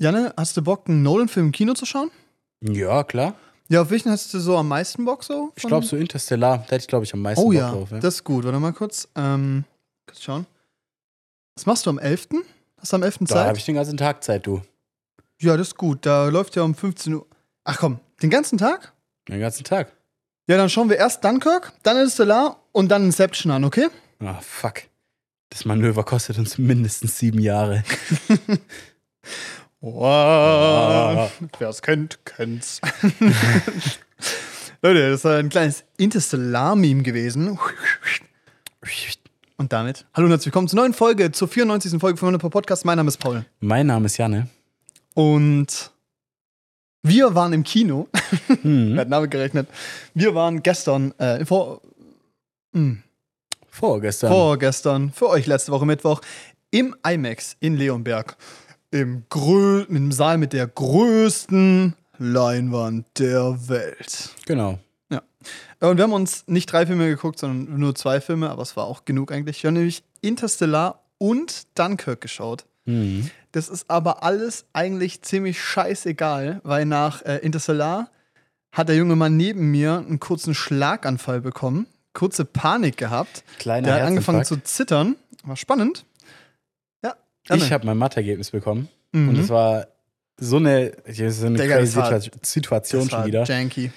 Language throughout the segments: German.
Janne, hast du Bock, einen Nolan-Film im Kino zu schauen? Ja, klar. Ja, auf welchen hast du so am meisten Bock so? Ich glaube, so Interstellar, da hätte ich, glaube ich, am meisten Oh Bock ja, drauf. Ja. das ist gut. Warte mal kurz. Ähm, kurz schauen. Was machst du am 11.? Hast du am 11. da Zeit? habe ich den ganzen Tag Zeit, du. Ja, das ist gut. Da läuft ja um 15 Uhr. Ach komm, den ganzen Tag? Den ganzen Tag. Ja, dann schauen wir erst Dunkirk, dann Interstellar und dann Inception an, okay? Ah, fuck. Das Manöver kostet uns mindestens sieben Jahre. Wow. Wer es kennt, kennt's. Leute, das ist ein kleines Interstellar-Meme gewesen. Und damit, hallo und herzlich willkommen zur neuen Folge, zur 94. Folge von Wonderful Podcast. Mein Name ist Paul. Mein Name ist Janne. Und wir waren im Kino. Hm. Wer hat Name gerechnet? Wir waren gestern, äh, vor, hm, Vorgestern. vorgestern, für euch letzte Woche Mittwoch, im IMAX in Leonberg. Im, grö im Saal mit der größten Leinwand der Welt. Genau. Und wir haben uns nicht drei Filme geguckt, sondern nur zwei Filme, aber es war auch genug eigentlich. Wir haben nämlich Interstellar und Dunkirk geschaut. Hm. Das ist aber alles eigentlich ziemlich scheißegal, weil nach äh, Interstellar hat der junge Mann neben mir einen kurzen Schlaganfall bekommen, kurze Panik gehabt. Kleiner Der hat angefangen zu zittern. War spannend. Ich habe mein Mathe-Ergebnis bekommen. Mhm. Und es war so eine, so eine Digga, crazy Situation schon wieder. janky.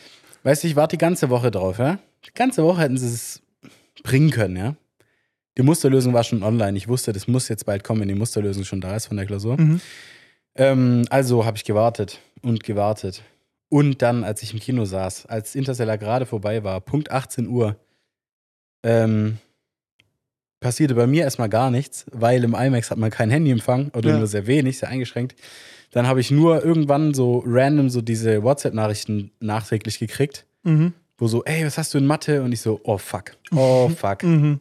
Weißt du, ich warte die ganze Woche drauf, ja? Die ganze Woche hätten sie es bringen können, ja? Die Musterlösung war schon online. Ich wusste, das muss jetzt bald kommen, wenn die Musterlösung schon da ist von der Klausur. Mhm. Ähm, also habe ich gewartet und gewartet. Und dann, als ich im Kino saß, als Interstellar gerade vorbei war, Punkt 18 Uhr, ähm, passierte bei mir erstmal gar nichts, weil im IMAX hat man kein Handyempfang oder Ja. nur sehr wenig, sehr eingeschränkt. Dann habe ich nur irgendwann so random so diese WhatsApp-Nachrichten nachträglich gekriegt, Mhm. wo so, ey, was hast du in Mathe? Und ich so, oh fuck, oh fuck. Mhm.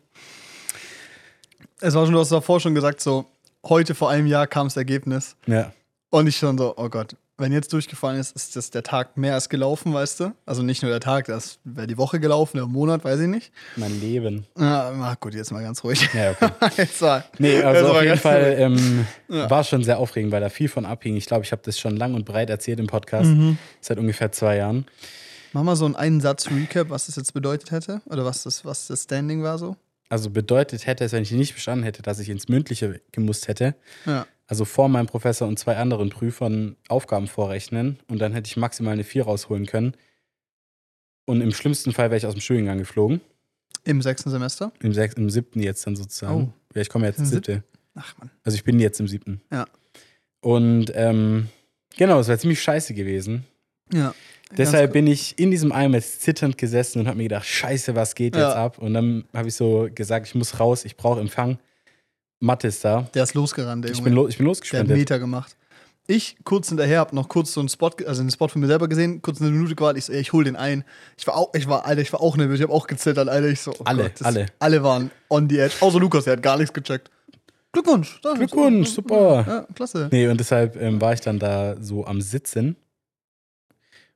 Es war schon, du hast davor schon gesagt, so, heute vor einem Jahr kam das Ergebnis. ja. Und ich schon so, oh Gott, wenn jetzt durchgefallen ist, ist das der Tag mehr als gelaufen, weißt du? Also nicht nur der Tag, das wäre die Woche gelaufen, der Monat, weiß ich nicht. Mein Leben. Ja, ach gut, jetzt mal ganz ruhig. Ja, okay. jetzt mal. Nee, also auf jeden Fall ähm, Ja. war schon sehr aufregend, weil da viel von abhing. Ich glaube, ich habe das schon lang und breit erzählt im Podcast, Mhm. seit ungefähr zwei Jahren. Mach mal so einen Einen-Satz-Recap, was das jetzt bedeutet hätte. Oder was das, was das Standing war so. Also bedeutet hätte es, wenn ich nicht bestanden hätte, dass ich ins Mündliche gemusst hätte. Ja. Also vor meinem Professor und zwei anderen Prüfern Aufgaben vorrechnen und dann hätte ich maximal eine 4 rausholen können. Und im schlimmsten Fall wäre ich aus dem Studiengang geflogen. Im sechsten Semester. Im, sechs, im siebten jetzt dann sozusagen. Ja, ich komme jetzt ins siebte. Ach man. Also ich bin jetzt im siebten. Ja. Und ähm, genau, es wäre ziemlich scheiße gewesen. Ja. Deshalb bin ich in diesem IMAX zitternd gesessen und habe mir gedacht, scheiße, was geht Ja. jetzt ab? Und dann habe ich so gesagt, ich muss raus, ich brauche Empfang. Mathe ist da. Der ist losgerannt, der Ich Junge. bin, lo ich bin Der hat losgesprintet. Meter gemacht. Ich kurz hinterher hab noch kurz so einen Spot, also einen Spot von mir selber gesehen, kurz eine Minute gewartet. Ich so, ey, ich hol den ein. Ich war auch, ich war, Alter, ich war auch nervös. Ich habe auch gezittert, Alter. Ich so, oh Alle, Gott, das- alle. Alle waren on the edge. Außer Lukas, der hat gar nichts gecheckt. Glückwunsch. das ist- Glückwunsch, super. Ja, klasse. Nee, und deshalb ähm, war ich dann da so am Sitzen.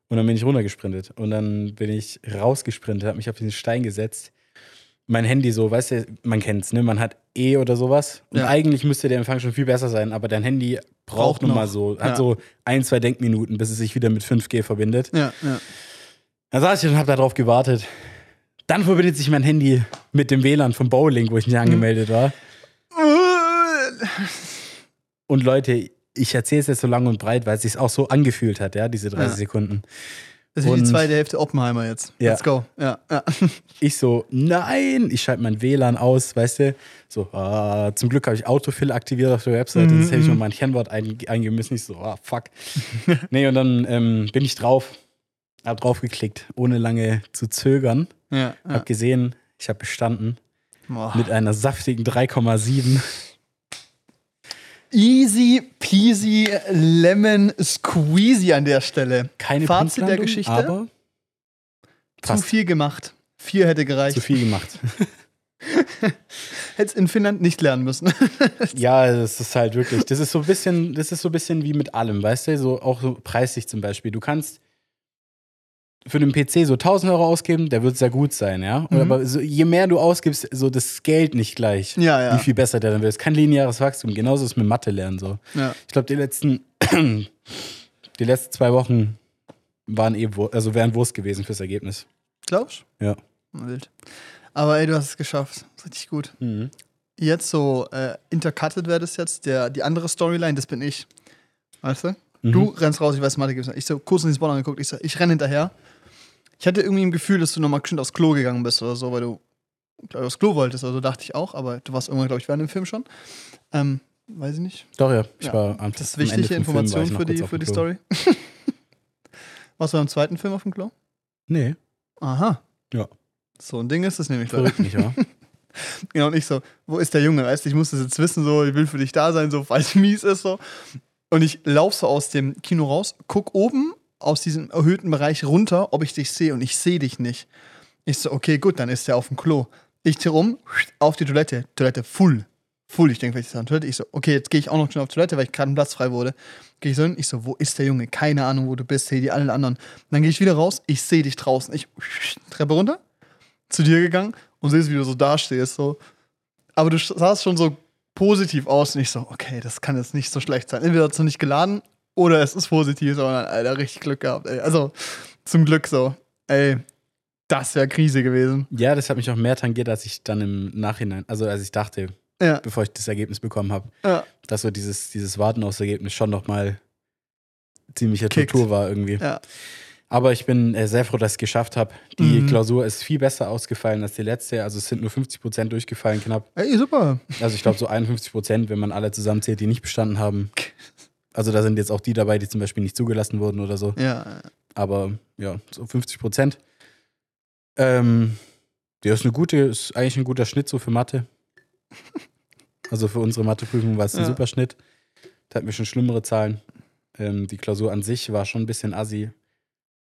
Und dann bin ich runtergesprintet. Und dann bin ich rausgesprintet, habe mich auf diesen Stein gesetzt. Mein Handy so, weißt du, man kennt's, ne? Man hat E oder sowas. Und Ja. eigentlich müsste der Empfang schon viel besser sein, aber dein Handy braucht Braucht nun mal so, hat Ja. so ein, zwei Denkminuten, bis es sich wieder mit 5G verbindet. Ja, ja. Dann saß ich und habe darauf gewartet. Dann verbindet sich mein Handy mit dem WLAN vom Bowling, wo ich Mhm. nicht angemeldet war. Und Leute, ich erzähle es jetzt so lang und breit, weil es sich auch so angefühlt hat, ja, diese 30 Ja. Sekunden. Das ist die Und- zweite Hälfte Oppenheimer jetzt. Ja. Let's go. Ja, ja. Ich so, nein, ich schalte mein WLAN aus, weißt du? So, ah, zum Glück habe ich Autofill aktiviert auf der Webseite, Mhm, sonst hätte ich mhm. noch mein Kennwort ein, eingeben müssen. Ich so, ah, fuck. nee, und dann ähm, bin ich drauf, habe drauf geklickt, ohne lange zu zögern. ja, ja. Hab gesehen, ich habe bestanden Boah. mit einer saftigen 3,7. Easy peasy lemon squeezy an der Stelle. Keine Fazit der Geschichte? aber Zu fast viel gemacht. Vier hätte gereicht. zu viel gemacht. Hätte es in Finnland nicht lernen müssen. ja, das ist halt wirklich, das ist so ein bisschen, das ist so ein bisschen wie mit allem, weißt du, so auch so preislich zum Beispiel. Du kannst für den PC so 1000 Euro ausgeben, der wird sehr gut sein, ja. Mhm. Aber so, je mehr du ausgibst, so das Geld nicht gleich, Ja, ja. wie viel besser der dann wird. Es ist kein lineares Wachstum. Genauso ist es mit Mathe lernen so. ja. Ich glaube, die letzten Die letzten zwei Wochen waren eh, also wären Wurst gewesen fürs Ergebnis. Glaubst Ja. du? Wild. Aber ey, du hast es geschafft. Richtig gut. Jetzt so äh, intercutted wäre das jetzt. Der, die andere Storyline, das bin ich. Weißt du? Mhm. Du rennst raus, ich weiß, Mathe gibt's nicht. Ich so kurz in den Spot angeguckt, ich so, ich renne hinterher. Ich hatte irgendwie ein Gefühl, dass du nochmal bestimmt aufs Klo gegangen bist oder so, weil du glaub, aufs Klo wolltest. Also dachte ich auch, aber du warst irgendwann, glaube ich, während dem Film schon. Ähm, weiß ich nicht. Doch, ja. Ich Ja. war am Das ist wichtige Information für die, für die. Story. Warst du beim zweiten Film auf dem Klo? Nee, Aha. Ja. So ein Ding ist es nämlich, Leute. nicht, wahr? Genau, und ich so, wo ist der Junge? Weißt du, ich muss das jetzt wissen, so, ich will für dich da sein, so, falls mies ist, so. Und ich laufe so aus dem Kino raus, guck oben aus diesem erhöhten Bereich runter, ob ich dich sehe und ich sehe dich nicht. Ich so, okay, gut, dann ist der auf dem Klo. Ich drehe rum, auf die Toilette, Toilette full. Full, ich denke, vielleicht ist er an Toilette. Ich so, okay, jetzt gehe ich auch noch schnell auf Toilette, weil ich gerade ein Platz frei wurde. Gehe ich so hin, ich so, wo ist der Junge? Keine Ahnung, wo du bist, sehe die alle anderen. Dann gehe ich wieder raus, ich sehe dich draußen. Ich Treppe runter, zu dir gegangen und sehe, wie du so dastehst, so. Aber du sahst schon so positiv aus und ich so, okay, das kann jetzt nicht so schlecht sein. Entweder es noch nicht geladen oder es ist positiv, sondern, Alter, richtig Glück gehabt, ey. Also, zum Glück so. Ey, das wäre Krise gewesen. Ja, das hat mich auch mehr tangiert, als ich dann im Nachhinein, also als ich dachte, Ja, bevor ich das Ergebnis bekommen habe, ja. dass so dieses, dieses Warten aufs Ergebnis schon nochmal ziemliche Kickt. Tortur war irgendwie. Ja. Aber ich bin äh, sehr froh, dass ich es geschafft habe. Die Mhm. Klausur ist viel besser ausgefallen als die letzte. Also es sind nur 50 Prozent durchgefallen knapp. Ey, super. Also ich glaube so 51 Prozent, wenn man alle zusammenzählt, die nicht bestanden haben. Also da sind jetzt auch die dabei, die zum Beispiel nicht zugelassen wurden oder so. Ja, Aber ja, so 50 Prozent. Ähm, der ist eine gute, ist eigentlich ein guter Schnitt so für Mathe. Also für unsere Matheprüfung war es ein Ja. super Schnitt. Da hatten wir schon schlimmere Zahlen. Ähm, die Klausur an sich war schon ein bisschen assi.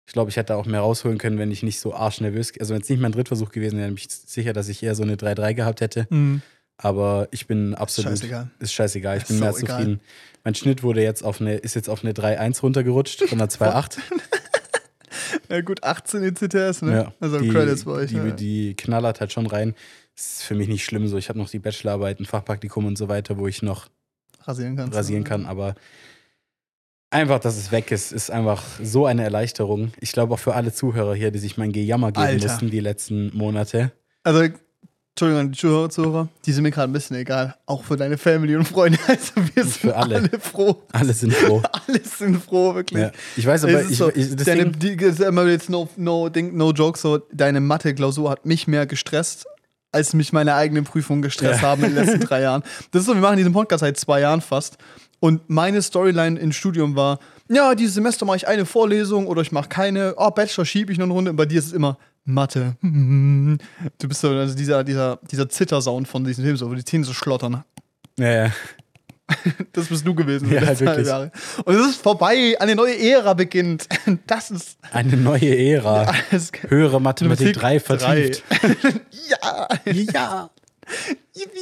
Ich glaube, ich hätte auch mehr rausholen können, wenn ich nicht so arschnervös, also wenn es nicht mein Drittversuch gewesen wäre, bin ich sicher, dass ich eher so eine 3-3 gehabt hätte. mhm. Aber ich bin absolut, scheißegal. ist scheißegal, ich bin mehr so als egal. zufrieden. Mein Schnitt wurde jetzt auf eine, ist jetzt auf eine 3-1 runtergerutscht von einer 2-8. Ja, gut, 18 ECTS, ne? Ja, also die, Credits bei euch. Die, ja. die knallert halt schon rein. ist für mich nicht schlimm so. Ich habe noch die Bachelorarbeit, ein Fachpraktikum und so weiter, wo ich noch rasieren kannst. rasieren ne? kann, aber einfach, dass es weg ist, ist einfach so eine Erleichterung. Ich glaube auch für alle Zuhörer hier, die sich mein Gejammer geben Alter. mussten die letzten Monate. Also, Entschuldigung an die Zuhörer, Zuhörer, die sind mir gerade ein bisschen egal. Auch für deine Family und Freunde. Also, wir sind Für alle. alle froh. Alle sind froh. Alle sind froh, wirklich. ja. Ich weiß aber, ich, so, ich, deine, die, das ist immer jetzt no, no, no joke, so, deine Mathe-Klausur hat mich mehr gestresst, als mich meine eigenen Prüfungen gestresst Ja. haben in den letzten drei Jahren. Das ist so, wir machen diesen Podcast seit zwei Jahren fast. Und meine Storyline im Studium war, ja, dieses Semester mache ich eine Vorlesung oder ich mache keine. Oh, Bachelor schiebe ich noch eine Runde. Und bei dir ist es immer Mathe. Du bist so also dieser, dieser, dieser Zittersound von diesem Film, so, wo die Zähne so schlottern. ja, ja. Das bist du gewesen. Ja, wirklich. Jahre. Und es ist vorbei, eine neue Ära beginnt. Das ist eine neue Ära. alles. Höhere Mathematik 3 vertieft. ja. Ja.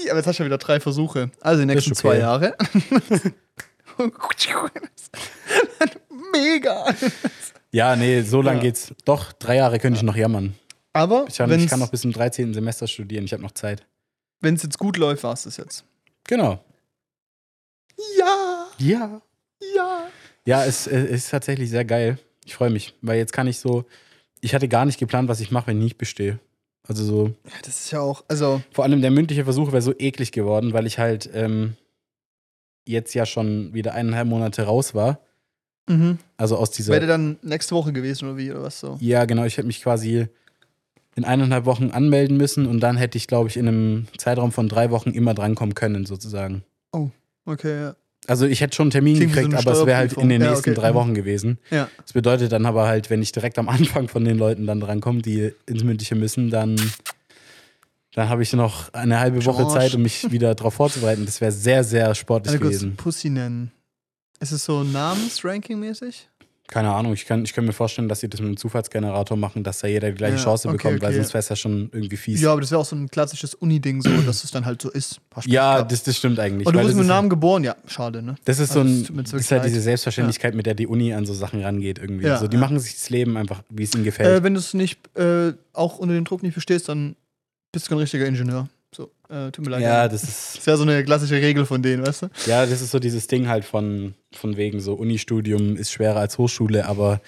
Aber jetzt hast du schon wieder drei Versuche. Also die nächsten ist zwei okay. Jahre. Mega. Ja, nee, so lang Ja. geht's. Doch, drei Jahre könnte ich noch jammern. Aber Ich kann, wenn ich kann noch bis zum 13. Semester studieren. Ich habe noch Zeit. es jetzt gut läuft, war es das jetzt. Genau. Ja, Ja. ja. Ja, es, es ist tatsächlich sehr geil. Ich freue mich, weil jetzt kann ich so. Ich hatte gar nicht geplant, was ich mache, wenn ich nicht bestehe. Also so. Ja, Das ist ja auch, also, Vor allem der mündliche Versuch wäre so eklig geworden, weil ich halt ähm, jetzt ja schon wieder eineinhalb Monate raus war. Mhm. Also aus dieser. wäre dann nächste Woche gewesen oder wie, oder was so? Ja, genau. Ich hätte mich quasi in eineinhalb Wochen anmelden müssen und dann hätte ich, glaube ich, in einem Zeitraum von drei Wochen immer drankommen können, sozusagen. Okay, ja. Also ich hätte schon einen Termin Klingt so gekriegt, eine aber es wäre halt in den. Ja, nächsten okay. drei Mhm. Wochen gewesen. Ja. Das bedeutet dann aber halt, wenn ich direkt am Anfang von den Leuten dann drankomme, die ins Mündliche müssen, dann, dann habe ich noch eine halbe Woche. Zeit, um mich wieder darauf vorzubereiten. Das wäre sehr, sehr sportlich Also kurz gewesen. Pussy nennen. Ist es so Namensranking-mäßig? Keine Ahnung, ich kann, ich kann mir vorstellen, dass sie das mit einem Zufallsgenerator machen, dass da jeder die gleiche Ja, Chance okay, bekommt, weil okay. sonst wäre es ja schon irgendwie fies. Ja, aber das wäre auch so ein klassisches Uni-Ding, so, dass es dann halt so ist. Ja, das, das stimmt eigentlich. Und du weil bist mit Namen geboren? Ja, schade, ne? Das ist so Also, ein, tut mir das ist halt diese Selbstverständlichkeit, mit der die Uni an so Sachen rangeht irgendwie. Ja, so, die ja. machen sich das Leben einfach, wie es ihnen gefällt. Äh, wenn du es nicht, äh, auch unter dem Druck nicht verstehst, dann bist du kein richtiger Ingenieur. Äh, tut mir leid. Ja, das ist, Das wäre so eine klassische Regel von denen, weißt du? ja, das ist so dieses Ding halt von, von wegen so Unistudium ist schwerer als Hochschule, aber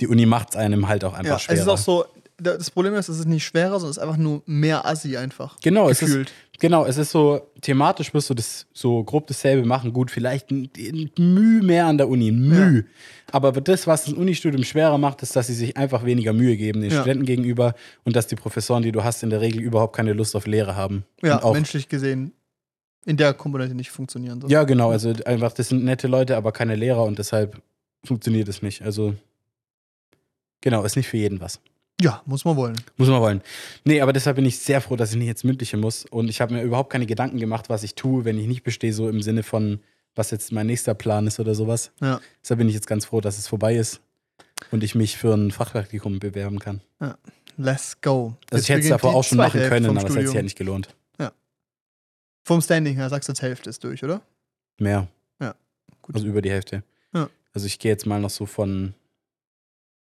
die Uni macht es einem halt auch einfach Ja, schwerer. es ist auch so, das Problem ist, es ist nicht schwerer, sondern es ist einfach nur mehr Assi einfach. Genau, es ist, gefühlt. genau, es ist so, thematisch wirst du das so grob dasselbe machen. Gut, vielleicht ein, ein Mühe mehr an der Uni, Mühe. Aber das, was ein Unistudium schwerer macht, ist, dass sie sich einfach weniger Mühe geben den Ja. Studenten gegenüber und dass die Professoren, die du hast, in der Regel überhaupt keine Lust auf Lehre haben. Ja, auch, menschlich gesehen in der Komponente nicht funktionieren. So. ja, genau, also einfach, das sind nette Leute, aber keine Lehrer und deshalb funktioniert es nicht. Also, genau, ist nicht für jeden was. Ja, muss man wollen. Muss man wollen. Nee, aber deshalb bin ich sehr froh, dass ich nicht jetzt mündliche muss. Und ich habe mir überhaupt keine Gedanken gemacht, was ich tue, wenn ich nicht bestehe, so im Sinne von, was jetzt mein nächster Plan ist oder sowas. Ja. Deshalb bin ich jetzt ganz froh, dass es vorbei ist und ich mich für ein Fachpraktikum bewerben kann. Let's go. Also Jetzt ich hätte es davor auch schon machen können, aber es hätte sich ja nicht gelohnt. Vom Standing her sagst du, jetzt Hälfte ist durch, oder? Mehr. Ja, gut. Also über die Hälfte. Ja. Also ich gehe jetzt mal noch so von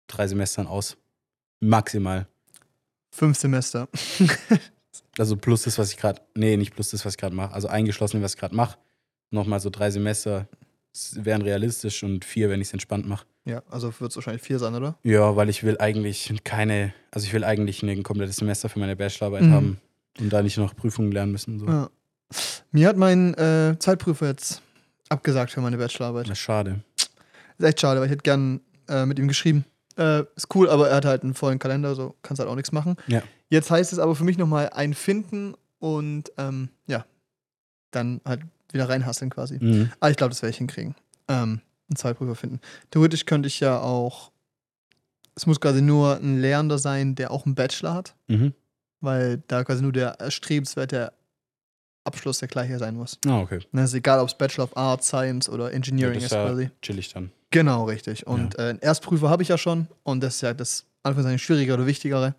drei Semestern aus. Maximal. Fünf Semester. Also plus das, was ich gerade, nee, nicht plus das, was ich gerade mache. Also eingeschlossen, was ich gerade mache. Nochmal so drei Semester wären realistisch und vier, wenn ich es entspannt mache. ja, also wird es wahrscheinlich vier sein, oder? Ja, weil ich will eigentlich keine, also ich will eigentlich ein komplettes Semester für meine Bachelorarbeit Mhm. haben und da nicht noch Prüfungen lernen müssen. So. Ja. Mir hat mein äh, Zeitprüfer jetzt abgesagt für meine Bachelorarbeit. Das ist schade. Ist echt schade, weil ich hätte gern äh, mit ihm geschrieben. Äh, ist cool, aber er hat halt einen vollen Kalender, so kannst halt auch nichts machen. Ja. Jetzt heißt es aber für mich nochmal ein Finden und ähm, ja, dann halt wieder reinhasseln quasi. Mhm. Aber ich glaube, das werde ich hinkriegen. Ähm, einen Zeitprüfer finden. Theoretisch könnte ich ja auch. Es muss quasi nur ein Lehrender sein, der auch einen Bachelor hat, Mhm. weil da quasi nur der erstrebenswerte Abschluss der gleiche sein muss. Ah, okay. Das ist egal, ob es Bachelor of Arts, Science oder Engineering Ja, ist ja quasi. chillig dann. Genau, richtig. Und äh, einen Erstprüfer habe ich ja schon und das ist ja das Anführungszeichen schwierigere oder wichtigere.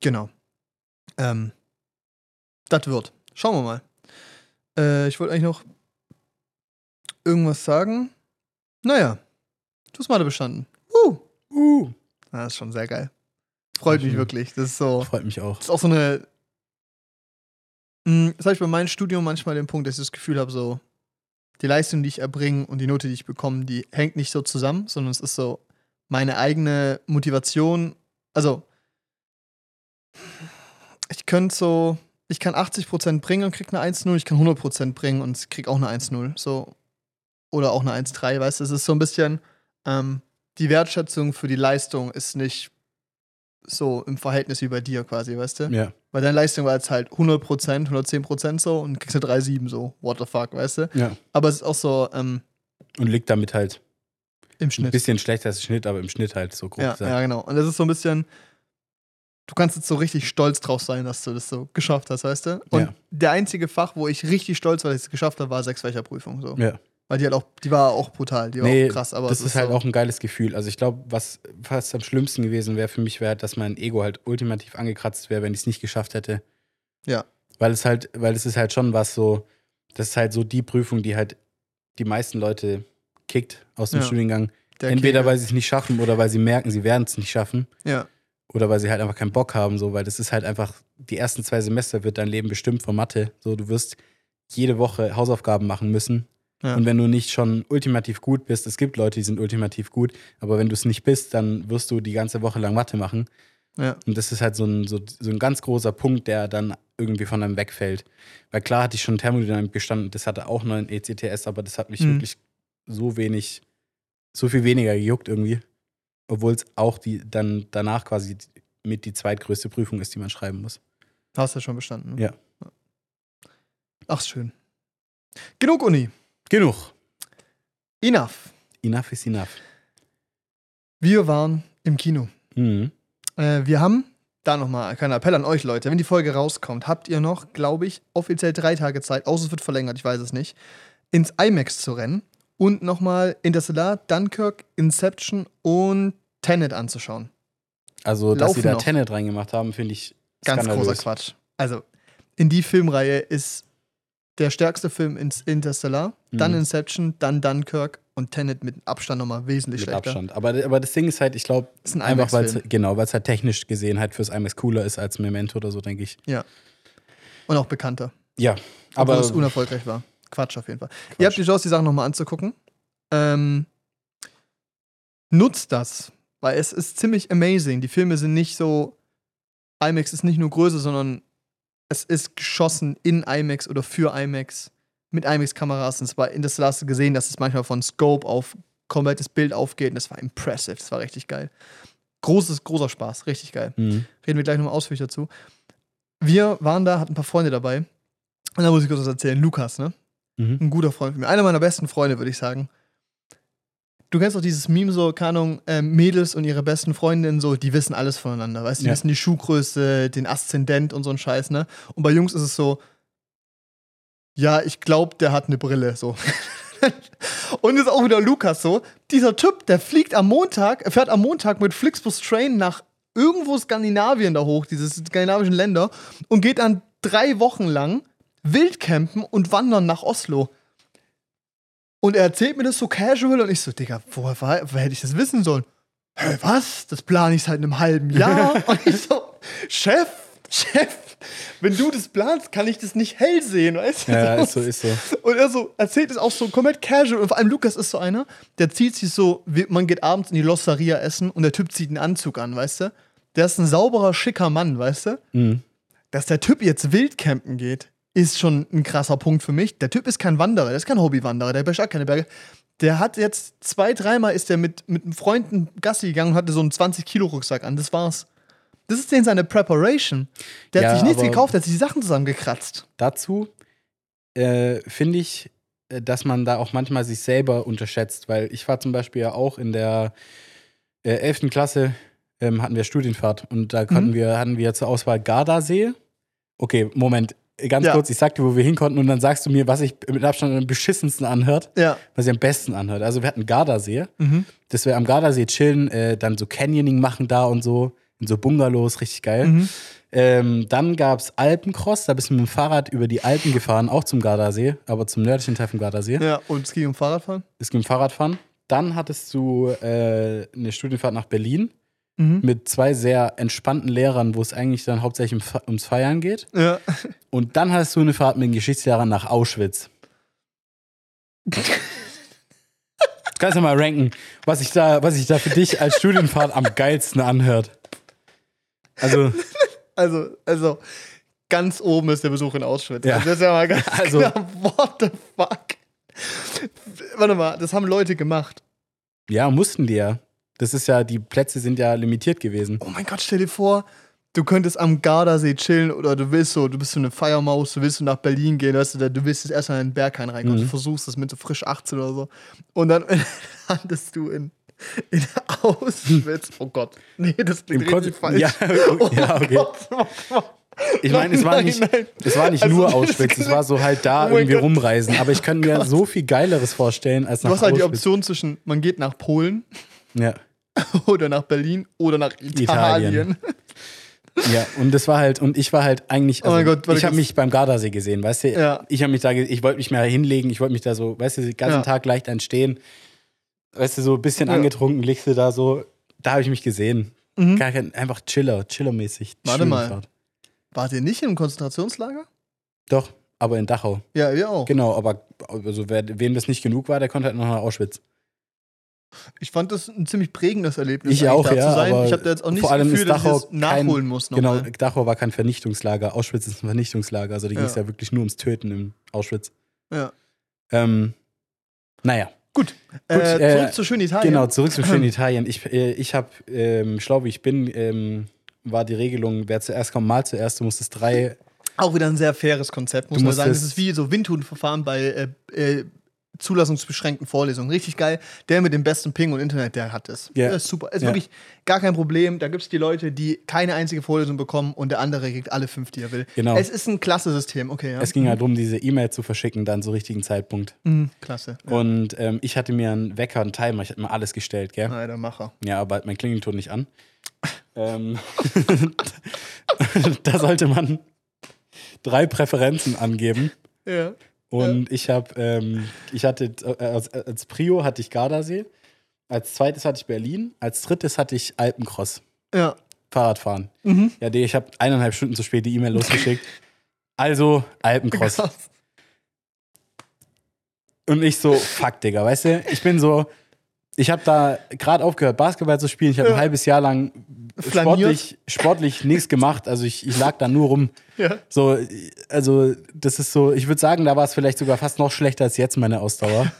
Genau. Ähm, das wird. Schauen wir mal. Äh, ich wollte eigentlich noch irgendwas sagen. Naja, du hast Mathe bestanden. Uh, Uh. das ist schon sehr geil. Freut mich wirklich. Das ist so. Freut mich auch. Das ist auch so eine. Mm, Das habe ich bei meinem Studium manchmal den Punkt, dass ich das Gefühl habe, so, die Leistung, die ich erbringe und die Note, die ich bekomme, die hängt nicht so zusammen, sondern es ist so meine eigene Motivation. Also, ich könnte so, ich kann 80% bringen und krieg eine 1-0, ich kann 100% bringen und krieg auch eine 1-0. So. Oder auch eine 1-3, weißt du, es ist so ein bisschen, ähm, die Wertschätzung für die Leistung ist nicht so im Verhältnis wie bei dir quasi, weißt du? Ja. Weil deine Leistung war jetzt halt 100%, 110% so und du kriegst eine 3,7 so. What the fuck, weißt du? Ja. Aber es ist auch so ähm, Und liegt damit halt im ein Schnitt. bisschen schlechter als Schnitt, aber im Schnitt halt so grob Ja, gesagt. ja, genau. Und das ist so ein bisschen, du kannst jetzt so richtig stolz drauf sein, dass du das so geschafft hast, weißt du? Und Ja. der einzige Fach, wo ich richtig stolz war, dass ich es geschafft habe, war Sechsfächerprüfung. So. Ja. Weil die halt auch, die war auch brutal, die war Nee, auch krass, aber das es ist halt so, auch ein geiles Gefühl. Also ich glaube, was fast am schlimmsten gewesen wäre für mich, wäre, halt, dass mein Ego halt ultimativ angekratzt wäre, wenn ich es nicht geschafft hätte. Ja. Weil es halt, weil es ist halt schon was so, das ist halt so die Prüfung, die halt die meisten Leute kickt aus dem Ja. Studiengang. der Entweder Kegel. weil sie es nicht schaffen oder weil sie merken, sie werden es nicht schaffen. Ja, Oder weil sie halt einfach keinen Bock haben, so, weil das ist halt einfach, die ersten zwei Semester wird dein Leben bestimmt von Mathe. So, du wirst jede Woche Hausaufgaben machen müssen. Ja. Und wenn du nicht schon ultimativ gut bist, es gibt Leute, die sind ultimativ gut, aber wenn du es nicht bist, dann wirst du die ganze Woche lang Mathe machen. ja, Und das ist halt so ein, so, so ein ganz großer Punkt, der dann irgendwie von einem wegfällt. Weil klar hatte ich schon Thermodynamik bestanden, das hatte auch noch ein ECTS, aber das hat mich Mhm. wirklich so wenig, so viel weniger gejuckt irgendwie. Obwohl es auch die dann danach quasi mit die zweitgrößte Prüfung ist, die man schreiben muss. hast du schon bestanden. ne? Ja. Ach, schön. Genug Uni. Genug. Enough. Enough is enough. Wir waren im Kino. Mhm. Äh, wir haben, da nochmal ein kleiner Appell an euch, Leute. Wenn die Folge rauskommt, habt ihr noch, glaube ich, offiziell drei Tage Zeit, außer es wird verlängert, ich weiß es nicht, ins IMAX zu rennen und nochmal Interstellar, Dunkirk, Inception und Tenet anzuschauen. Also, dass Laufen sie da noch. Tenet reingemacht haben, finde ich Ganz skandalös. großer Quatsch. Also, in die Filmreihe ist der stärkste Film ins Interstellar, dann Mhm. Inception, dann Dunkirk und Tenet mit Abstand nochmal wesentlich Mit schlechter. Abstand. Aber, aber das Ding ist halt, ich glaube, Ist ein einfach weil es genau, weil es halt technisch gesehen halt fürs IMAX cooler ist als Memento oder so, denke ich. Und auch bekannter. Ja, Aber es unerfolgreich war. Quatsch auf jeden Fall. Ihr habt die Chance, die Sachen nochmal anzugucken. Ähm, nutzt das, weil es ist ziemlich amazing. Die Filme sind nicht so. IMAX ist nicht nur Größe, sondern es ist geschossen in IMAX oder für IMAX mit IMAX-Kameras. Und zwar in das hast du gesehen, dass es manchmal von Scope auf komplettes Bild aufgeht. Und das war impressive. Das war richtig geil. Großes, großer Spaß. Richtig geil. Mhm. Reden wir gleich nochmal ausführlich dazu. Wir waren da, hatten ein paar Freunde dabei. Und da muss ich kurz was erzählen. Lukas, ne? Mhm. Ein guter Freund von mir. Einer meiner besten Freunde, würde ich sagen. Du kennst doch dieses Meme so, keine Ahnung, ähm, Mädels und ihre besten Freundinnen so, die wissen alles voneinander, weißt du? Die Ja. wissen die Schuhgröße, den Aszendent und so ein Scheiß, ne? Und bei Jungs ist es so, ja, ich glaube, der hat eine Brille, so. und ist auch wieder Lukas so. Dieser Typ, der fliegt am Montag, fährt am Montag mit Flixbus Train nach irgendwo Skandinavien da hoch, diese skandinavischen Länder, und geht dann drei Wochen lang Wildcampen und wandern nach Oslo. Und er erzählt mir das so casual und ich so, Digga, woher, war, woher hätte ich das wissen sollen? Hä, was? Das plane ich seit einem halben Jahr. und ich so, Chef, Chef, wenn du das planst, kann ich das nicht hell sehen, weißt du? Ja, ist so, ist so. Und er so erzählt es auch so komplett casual. Und vor allem Lukas ist so einer, der zieht sich so, wie- man geht abends in die Losseria essen und der Typ zieht einen Anzug an, weißt du? Der ist ein sauberer, schicker Mann, weißt du? Mhm. Dass der Typ jetzt Wildcampen geht, ist schon ein krasser Punkt für mich. Der Typ ist kein Wanderer, der ist kein Hobbywanderer, der besteigt keine Berge. Der hat jetzt zwei, dreimal ist der mit, mit einem Freunden Gassi gegangen und hatte so einen 20-Kilo-Rucksack an. Das war's. Das ist denen seine Preparation. Der Ja, hat sich nichts gekauft, der hat sich die Sachen zusammengekratzt. Dazu äh, finde ich, äh, dass man da auch manchmal sich selber unterschätzt, weil ich war zum Beispiel ja auch in der äh, 11. Klasse, ähm, hatten wir Studienfahrt und da konnten Mhm. wir, hatten wir zur Auswahl Gardasee. Okay, Moment, ganz Ja. kurz, ich sag dir, wo wir hin konnten und dann sagst du mir, was ich mit Abstand am beschissensten anhört, Ja. was sich am besten anhört. Also wir hatten Gardasee, Mhm. dass wir am Gardasee chillen, äh, dann so Canyoning machen da und so, in so Bungalows, richtig geil. Mhm. Ähm, dann gab es Alpencross, da bist du mit dem Fahrrad über die Alpen gefahren, auch zum Gardasee, aber zum nördlichen Teil vom Gardasee. Ja, und es ging um Fahrradfahren. Es ging Fahrradfahren. Dann hattest du äh, eine Studienfahrt nach Berlin Mhm. mit zwei sehr entspannten Lehrern, wo es eigentlich dann hauptsächlich um, ums Feiern geht. Ja. Und dann hattest du eine Fahrt mit den Geschichtslehrern nach Auschwitz. Du kannst ja mal ranken, was sich da, was sich da für dich als Studienfahrt am geilsten anhört. Also, Also, also, ganz oben ist der Besuch in Auschwitz. Ja. Also, das ist ja mal ganz Also- klar. What the fuck? Warte mal, das haben Leute gemacht. ja, mussten die ja. Das ist ja, die Plätze sind ja limitiert gewesen. Oh mein Gott, stell dir vor, du könntest am Gardasee chillen oder du willst so, du bist so eine Feiermaus, du willst so nach Berlin gehen, weißt du, du willst jetzt erstmal in den Berghain reinkommen, Mhm. du versuchst das mit so frisch 18 oder so. Und dann landest du in, in Auschwitz. Oh Gott. Nee, das klingt richtig Kon- falsch. Ja, ja, okay. Gott. Ich meine, es war Nein, nicht, nein. es war nicht Also, nur Auschwitz, es war so halt da Oh irgendwie Gott. rumreisen. Aber ich könnte mir so viel Geileres vorstellen als nach Du hast halt die Auschwitz. Option zwischen, man geht nach Polen Ja, oder nach Berlin oder nach Italien. Italien. ja, und das war halt, und ich war halt eigentlich, Oh also mein Gott, warte ich habe mich beim Gardasee gesehen, weißt du? Ja. Ich habe mich da, ich wollte mich mal hinlegen, ich wollte mich da so, weißt du, den ganzen Ja. Tag leicht entstehen. Weißt du, so ein bisschen Ja. angetrunken, liegst du da so, da habe ich mich gesehen. Mhm. Gar kein, einfach Chiller, Chillermäßig. Warte mal. Fahrt. Wart ihr nicht im Konzentrationslager? Doch, aber in Dachau. Ja, wir auch. Genau, aber also wer, wem das nicht genug war, der konnte halt noch nach Auschwitz. Ich fand das ein ziemlich prägendes Erlebnis. Ich auch, da ja, zu sein. aber ich habe da jetzt auch nicht vor das allem Gefühl, ist dass ich Dachau das nachholen kein- muss. Genau, nochmal. Dachau war kein Vernichtungslager. Auschwitz ist ein Vernichtungslager. Also da ging es Ja. ja wirklich nur ums Töten im Auschwitz. Ja. Ähm, naja, Gut, Gut, äh, äh, zurück zu schön Italien. genau, zurück zum schönen Italien. Ich, äh, ich habe, ähm, schlau wie ich bin, ähm, war die Regelung, wer zuerst kommt, mal zuerst. Du musstest drei, Auch wieder ein sehr faires Konzept, muss man sagen. Das es- ist wie so Windhutenverfahren bei äh, äh, zulassungsbeschränkten Vorlesungen. Richtig geil. Der mit dem besten Ping und Internet, der hat es. Ja. Das ist super. Ist Ja. wirklich gar kein Problem. Da gibt es die Leute, die keine einzige Vorlesung bekommen und der andere kriegt alle fünf, die er will. Genau. Es ist ein klasse System, okay, ja. es ging halt darum, diese E-Mail zu verschicken, dann zum richtigen Zeitpunkt. Mhm, klasse. Ja. Und ähm, ich hatte mir einen Wecker, einen Timer, ich hatte mir alles gestellt, gell? Nein, der Macher. Ja, aber halt mein Klingelton nicht an. ähm, da sollte man drei Präferenzen angeben. Ja. Und ich habe, ähm, ich hatte äh, als, als Prio hatte ich Gardasee, als zweites hatte ich Berlin, als drittes hatte ich Alpencross, Ja. Fahrradfahren. Mhm. Ja, ich habe eineinhalb Stunden zu spät die E-Mail losgeschickt. Also Alpencross. Krass. Und ich so, fuck, Digga, weißt du? Ich bin so, ich habe da gerade aufgehört, Basketball zu spielen. Ich habe Ja. ein halbes Jahr lang Flaniert. sportlich, sportlich nichts gemacht. Also ich, ich lag da nur rum. Ja. So, also das ist so, ich würde sagen, da war es vielleicht sogar fast noch schlechter als jetzt meine Ausdauer.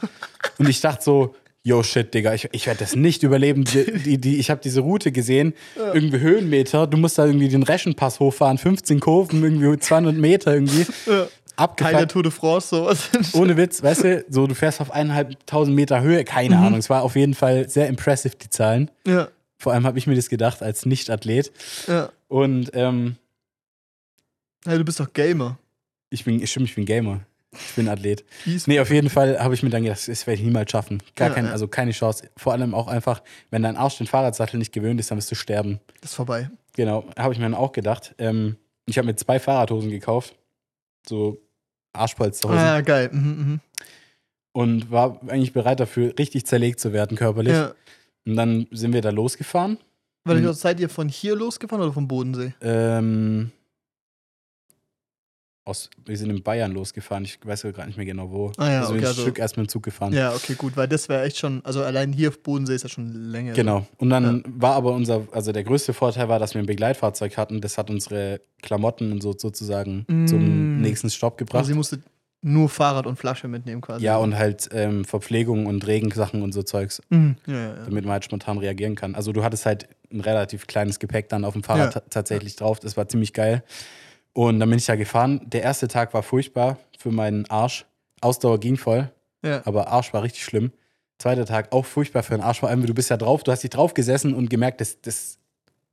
Und ich dachte so, yo shit, Digga, ich, ich werde das nicht überleben. Die, die, die, ich habe diese Route gesehen, irgendwie Höhenmeter, du musst da irgendwie den Reschenpass hochfahren, 15 Kurven, irgendwie 200 Meter irgendwie. Ja. Abgefuckt. Keine Tour de France, sowas. Ohne Witz, weißt du, so du fährst auf eineinhalbtausend Meter Höhe, keine Ahnung. Es war auf jeden Fall sehr impressive, die Zahlen. ja, Vor allem habe ich mir das gedacht als Nicht-Athlet. ja. Und ähm, Hey, du bist doch Gamer. ich bin, stimmt, ich bin Gamer. Ich bin Athlet. Nee, auf jeden Fall habe ich mir dann gedacht, das werde ich niemals schaffen. Gar Ja, keine, ja. also keine Chance. Vor allem auch einfach, wenn dein Arsch den Fahrradsattel nicht gewöhnt ist, dann wirst du sterben. Das ist vorbei. Genau, habe ich mir dann auch gedacht. Ähm, ich habe mir zwei Fahrradhosen gekauft. So Arschpolsterhosen. Ah, geil. Mhm, mhm. Und war eigentlich bereit dafür, richtig zerlegt zu werden körperlich. Ja. Und dann sind wir da losgefahren. Weil mhm. seid ihr von hier losgefahren oder vom Bodensee? Ähm, aus, wir sind in Bayern losgefahren. Ich weiß ja gerade nicht mehr genau wo. Ah ja, also okay, ein also- Stück erst mit dem Zug gefahren. Ja, okay, gut, weil das wäre echt schon, also allein hier auf Bodensee ist ja schon länger. Genau. Und dann war aber unser, also der größte Vorteil war, dass wir ein Begleitfahrzeug hatten. Das hat unsere Klamotten und so sozusagen Mm. zum nächsten Stopp Also gebracht. sie musste nur Fahrrad und Flasche mitnehmen quasi. ja, und halt ähm, Verpflegung und Regensachen und so Zeugs, Mhm. Ja, ja, ja. damit man halt spontan reagieren kann. Also du hattest halt ein relativ kleines Gepäck dann auf dem Fahrrad Ja. ta- tatsächlich drauf. Das war ziemlich geil. Und dann bin ich da gefahren. Der erste Tag war furchtbar für meinen Arsch. Ausdauer ging voll. ja. aber Arsch war richtig schlimm. Zweiter Tag auch furchtbar für den Arsch, vor allem, du bist ja drauf, du hast dich drauf gesessen und gemerkt, das, das,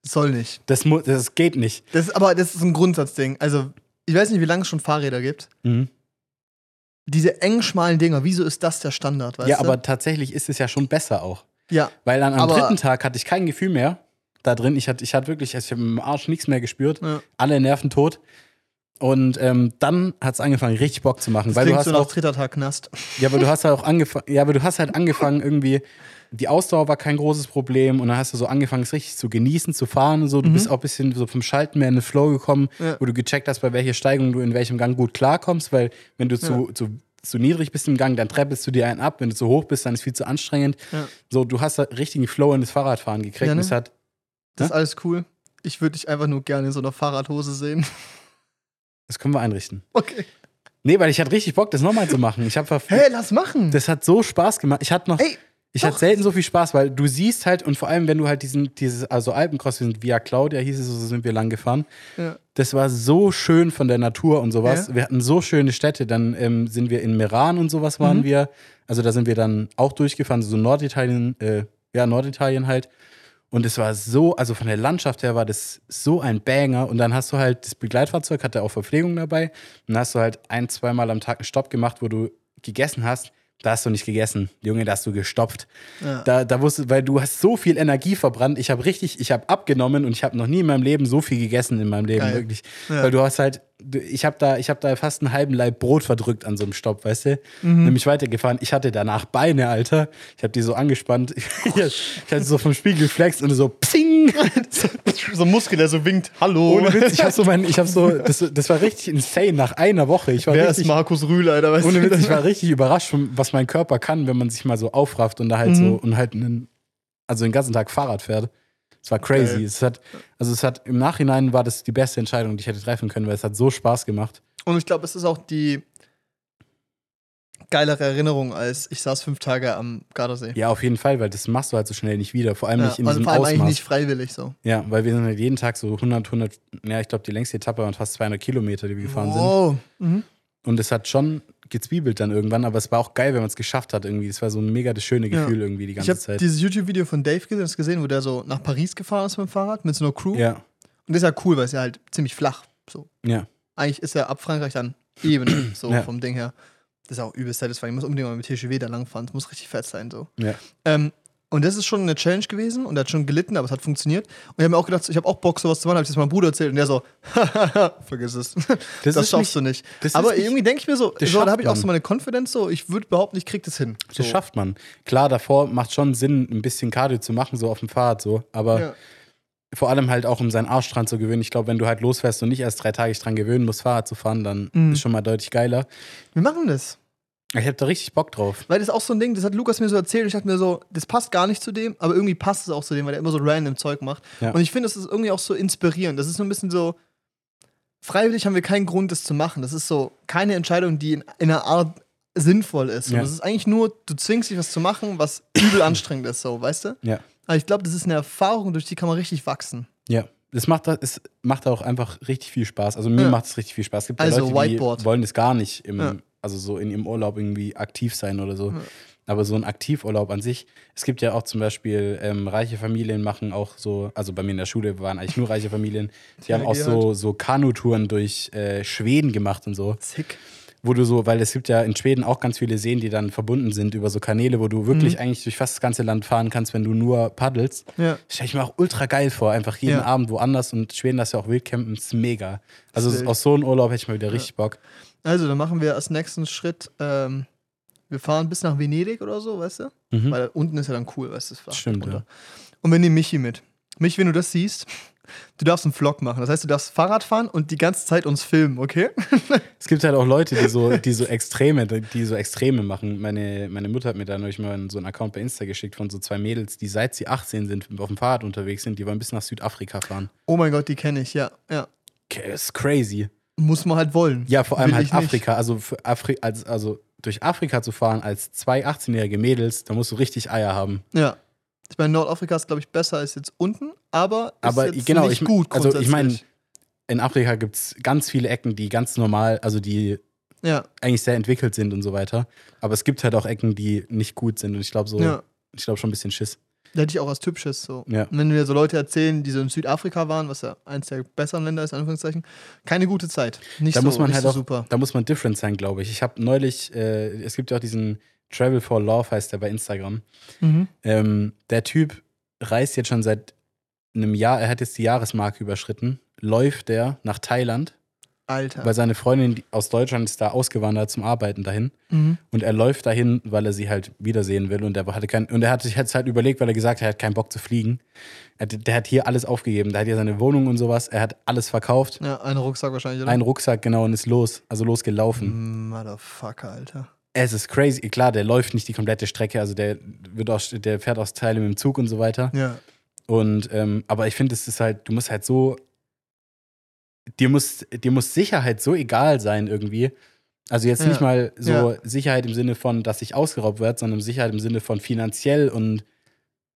Soll nicht. das, mu- das geht nicht. Das aber das ist ein Grundsatzding. Also, ich weiß nicht, wie lange es schon Fahrräder gibt. Mhm. Diese eng schmalen Dinger, wieso ist das der Standard, weißt Ja, du? aber tatsächlich ist es ja schon besser auch. Ja, Weil dann am dritten Tag hatte ich kein Gefühl mehr da drin. Ich hatte, ich hatte wirklich, also ich habe im Arsch nichts mehr gespürt. ja. Alle Nerven tot. Und ähm, dann hat es angefangen, richtig Bock zu machen. Das weil du hast so auch, dritter Tag Knast. ja, aber du hast halt auch angefangen, ja, aber du hast halt angefangen irgendwie, die Ausdauer war kein großes Problem und dann hast du so angefangen, es richtig zu genießen, zu fahren und so. Du bist auch ein bisschen so vom Schalten mehr in den Flow gekommen, Mhm. Ja. wo du gecheckt hast, bei welcher Steigung du in welchem Gang gut klarkommst, weil wenn du zu, zu, zu niedrig bist im Gang, dann treppelst du dir einen ab. Wenn du zu hoch bist, dann ist viel zu anstrengend. Ja. So, du hast da richtigen Flow in das Fahrradfahren gekriegt. Ja, ne? und es hat, Das ist alles cool. Ich würde dich einfach nur gerne in so einer Fahrradhose sehen. das können wir einrichten. Okay. Nee, weil ich hatte richtig Bock, das nochmal zu machen. Ich habe Hey, lass machen. Das hat so Spaß gemacht. Ich hatte noch. Ey, ich doch. hatte selten so viel Spaß, weil du siehst halt, und vor allem, wenn du halt diesen, dieses, also Alpencross, wir sind Via Claudia hieß es, so sind wir lang gefahren. Ja. Das war so schön von der Natur und sowas. Ja. Wir hatten so schöne Städte. Dann ähm, sind wir in Meran und sowas waren Mhm. wir. Also da sind wir dann auch durchgefahren, so Norditalien, äh, ja, Norditalien halt. Und es war so, also von der Landschaft her war das so ein Banger. Und dann hast du halt, das Begleitfahrzeug hatte auch Verpflegung dabei. Und dann hast du halt ein, zweimal am Tag einen Stopp gemacht, wo du gegessen hast. Da hast du nicht gegessen. Junge, da hast du gestopft. Ja. Da, da wusste, weil du hast so viel Energie verbrannt. Ich habe richtig, ich habe abgenommen und ich habe noch nie in meinem Leben so viel gegessen in meinem Leben, Geil. wirklich. Ja. Weil du hast halt, ich habe da, ich habe da fast einen halben Leib Brot verdrückt an so einem Stopp, weißt du? Mhm. Nämlich weitergefahren. Ich hatte danach Beine, Alter. Ich habe die so angespannt. ich hatte so vom Spiegel geflext und so psing. so ein Muskel, der so winkt. Hallo. Ohne Witz, ich habe so mein, ich habe so, das, das war richtig insane nach einer Woche. Ich war Wer ist richtig, Markus Rühl, Alter? Weißt ohne? Witz, ich war richtig überrascht, was mein Körper kann, wenn man sich mal so aufrafft und da halt Mhm. so und halt einen, also den ganzen Tag Fahrrad fährt. Es war crazy. Geil. Es hat, also es hat im Nachhinein war das die beste Entscheidung, die ich hätte treffen können, weil es hat so Spaß gemacht. Und ich glaube, es ist auch die geilere Erinnerung als ich saß fünf Tage am Gardasee. Ja, auf jeden Fall, weil das machst du halt so schnell nicht wieder. Vor allem Ja, nicht in also diesem vor allem eigentlich Ausmaß. nicht freiwillig so. Ja, weil wir sind halt jeden Tag so 100, 100, ja, ich glaube, die längste Etappe waren fast 200 Kilometer, die wir gefahren sind. Wow. Mhm. Und es hat schon gezwiebelt dann irgendwann, aber es war auch geil, wenn man es geschafft hat irgendwie. Es war so ein mega das schöne Ja. Gefühl irgendwie die Ich ganze habe Zeit. dieses YouTube-Video von Dave gesehen, hast du gesehen, wo der so nach Paris gefahren ist mit dem Fahrrad, mit so einer Crew. Ja, Und das ist ja cool, weil es ja halt ziemlich flach. So. ja. Eigentlich ist ja ab Frankreich dann eben, so Ja. vom Ding her. Das ist auch übelst satisfying. Ich muss unbedingt mal mit TGW da langfahren. Es muss richtig fett sein, so. Ja. Ähm, und das ist schon eine Challenge gewesen und er hat schon gelitten, aber es hat funktioniert. Und ich habe mir auch gedacht, ich habe auch Bock, sowas zu machen. Habe ich das meinem Bruder erzählt und der so, vergiss es. Das, ist schaffst du nicht. das Aber nicht- irgendwie denke ich mir so, das so da habe ich auch so meine Confidence, so, ich würde behaupten, ich krieg das hin. So. Das schafft man. Klar, davor macht schon Sinn, ein bisschen Cardio zu machen, so auf dem Fahrrad so. Aber Ja. Vor allem halt auch, um seinen Arsch dran zu gewöhnen. Ich glaube, wenn du halt losfährst und nicht erst drei Tage dran gewöhnen musst, Fahrrad zu fahren, dann Mhm. ist schon mal deutlich geiler. Wir machen das. Ich habe da richtig Bock drauf. Weil das ist auch so ein Ding, das hat Lukas mir so erzählt und ich dachte mir so, das passt gar nicht zu dem, aber irgendwie passt es auch zu dem, weil er immer so random Zeug macht. Ja. Und ich finde, das ist irgendwie auch so inspirierend. Das ist so ein bisschen so, freiwillig haben wir keinen Grund, das zu machen. Das ist so keine Entscheidung, die in, in einer Art sinnvoll ist. Und Ja. das ist eigentlich nur, du zwingst dich was zu machen, was übel anstrengend ist, so, weißt du? Ja. Aber ich glaube, das ist eine Erfahrung, durch die kann man richtig wachsen. Ja. Es macht, es macht auch einfach richtig viel Spaß. Also mir Ja. macht es richtig viel Spaß. Es gibt ja Also Leute, die Whiteboard. wollen das gar nicht im, Ja. also so in ihrem Urlaub irgendwie aktiv sein oder so. Aber so ein Aktivurlaub an sich, es gibt ja auch zum Beispiel ähm, reiche Familien machen auch so, also bei mir in der Schule waren eigentlich nur reiche Familien, die haben auch die so, so Kanutouren durch äh, Schweden gemacht und so. Zick. Wo du so, weil es gibt ja in Schweden auch ganz viele Seen, die dann verbunden sind über so Kanäle, wo du wirklich Mhm. eigentlich durch fast das ganze Land fahren kannst, wenn du nur paddelst. Ja. Stell ich mir auch ultra geil vor, einfach jeden Ja. Abend woanders und Schweden das ja auch Wildcampen, ist mega. Also Wild. aus so einem Urlaub hätte ich mal wieder richtig Bock. Also, dann machen wir als nächsten Schritt, ähm, wir fahren bis nach Venedig oder so, weißt du? Mhm. Weil unten ist ja dann cool, weißt du? Stimmt, runter. ja. Und wir nehmen Michi mit. Michi, wenn du das siehst, du darfst einen Vlog machen. Das heißt, du darfst Fahrrad fahren und die ganze Zeit uns filmen, okay? Es gibt halt auch Leute, die so, die so Extreme, die so Extreme machen. Meine, meine Mutter hat mir da neulich mal so einen Account bei Insta geschickt von so zwei Mädels, die seit sie 18 sind, auf dem Fahrrad unterwegs sind, die wollen bis nach Südafrika fahren. Oh mein Gott, die kenne ich, ja. ja. Okay, das ist crazy. Muss man halt wollen. Ja, vor allem Will halt ich nicht. Afrika. Also, für Afri als, also durch Afrika zu fahren als zwei 18-jährige Mädels, da musst du richtig Eier haben. Ja. Ich meine, Nordafrika ist, glaube ich, besser als jetzt unten, aber ist Aber jetzt genau, nicht ich- gut also ich mein- grundsätzlich. In Afrika gibt es ganz viele Ecken, die ganz normal, also die Ja, eigentlich sehr entwickelt sind und so weiter. Aber es gibt halt auch Ecken, die nicht gut sind. Und ich glaube so, ja. ich glaube schon ein bisschen Schiss. Da hätte ich auch was Typisches so. Ja. Und wenn mir so Leute erzählen, die so in Südafrika waren, was ja eins der besseren Länder ist, in Anführungszeichen, keine gute Zeit. Nicht Da so, muss man halt so auch, super. da muss man different sein, glaube ich. Ich habe neulich, äh, es gibt ja auch diesen Travel for Love, heißt der bei Instagram. Mhm. Ähm, der Typ reist jetzt schon seit einem Jahr, er hat jetzt die Jahresmarke überschritten, läuft der nach Thailand, Alter. weil seine Freundin aus Deutschland ist da ausgewandert zum Arbeiten dahin. Mhm. Und er läuft dahin, weil er sie halt wiedersehen will. Und er hatte kein, und er hat sich jetzt halt überlegt, weil er gesagt hat, er hat keinen Bock zu fliegen. Er, hat- der hat hier alles aufgegeben. Der hat hier seine Wohnung und sowas. Er hat alles verkauft. Ja, ein Rucksack wahrscheinlich, oder? Einen Rucksack, genau, und ist los. Also losgelaufen. Motherfucker, Alter. Es ist crazy. Klar, der läuft nicht die komplette Strecke. Also der wird auch, der fährt aus Teile mit dem Zug und so weiter. Ja. Und, ähm, aber ich finde, es ist halt, du musst halt so, dir muss, dir muss Sicherheit so egal sein irgendwie. Also jetzt Ja. nicht mal so Ja. Sicherheit im Sinne von, dass ich ausgeraubt werde, sondern Sicherheit im Sinne von finanziell und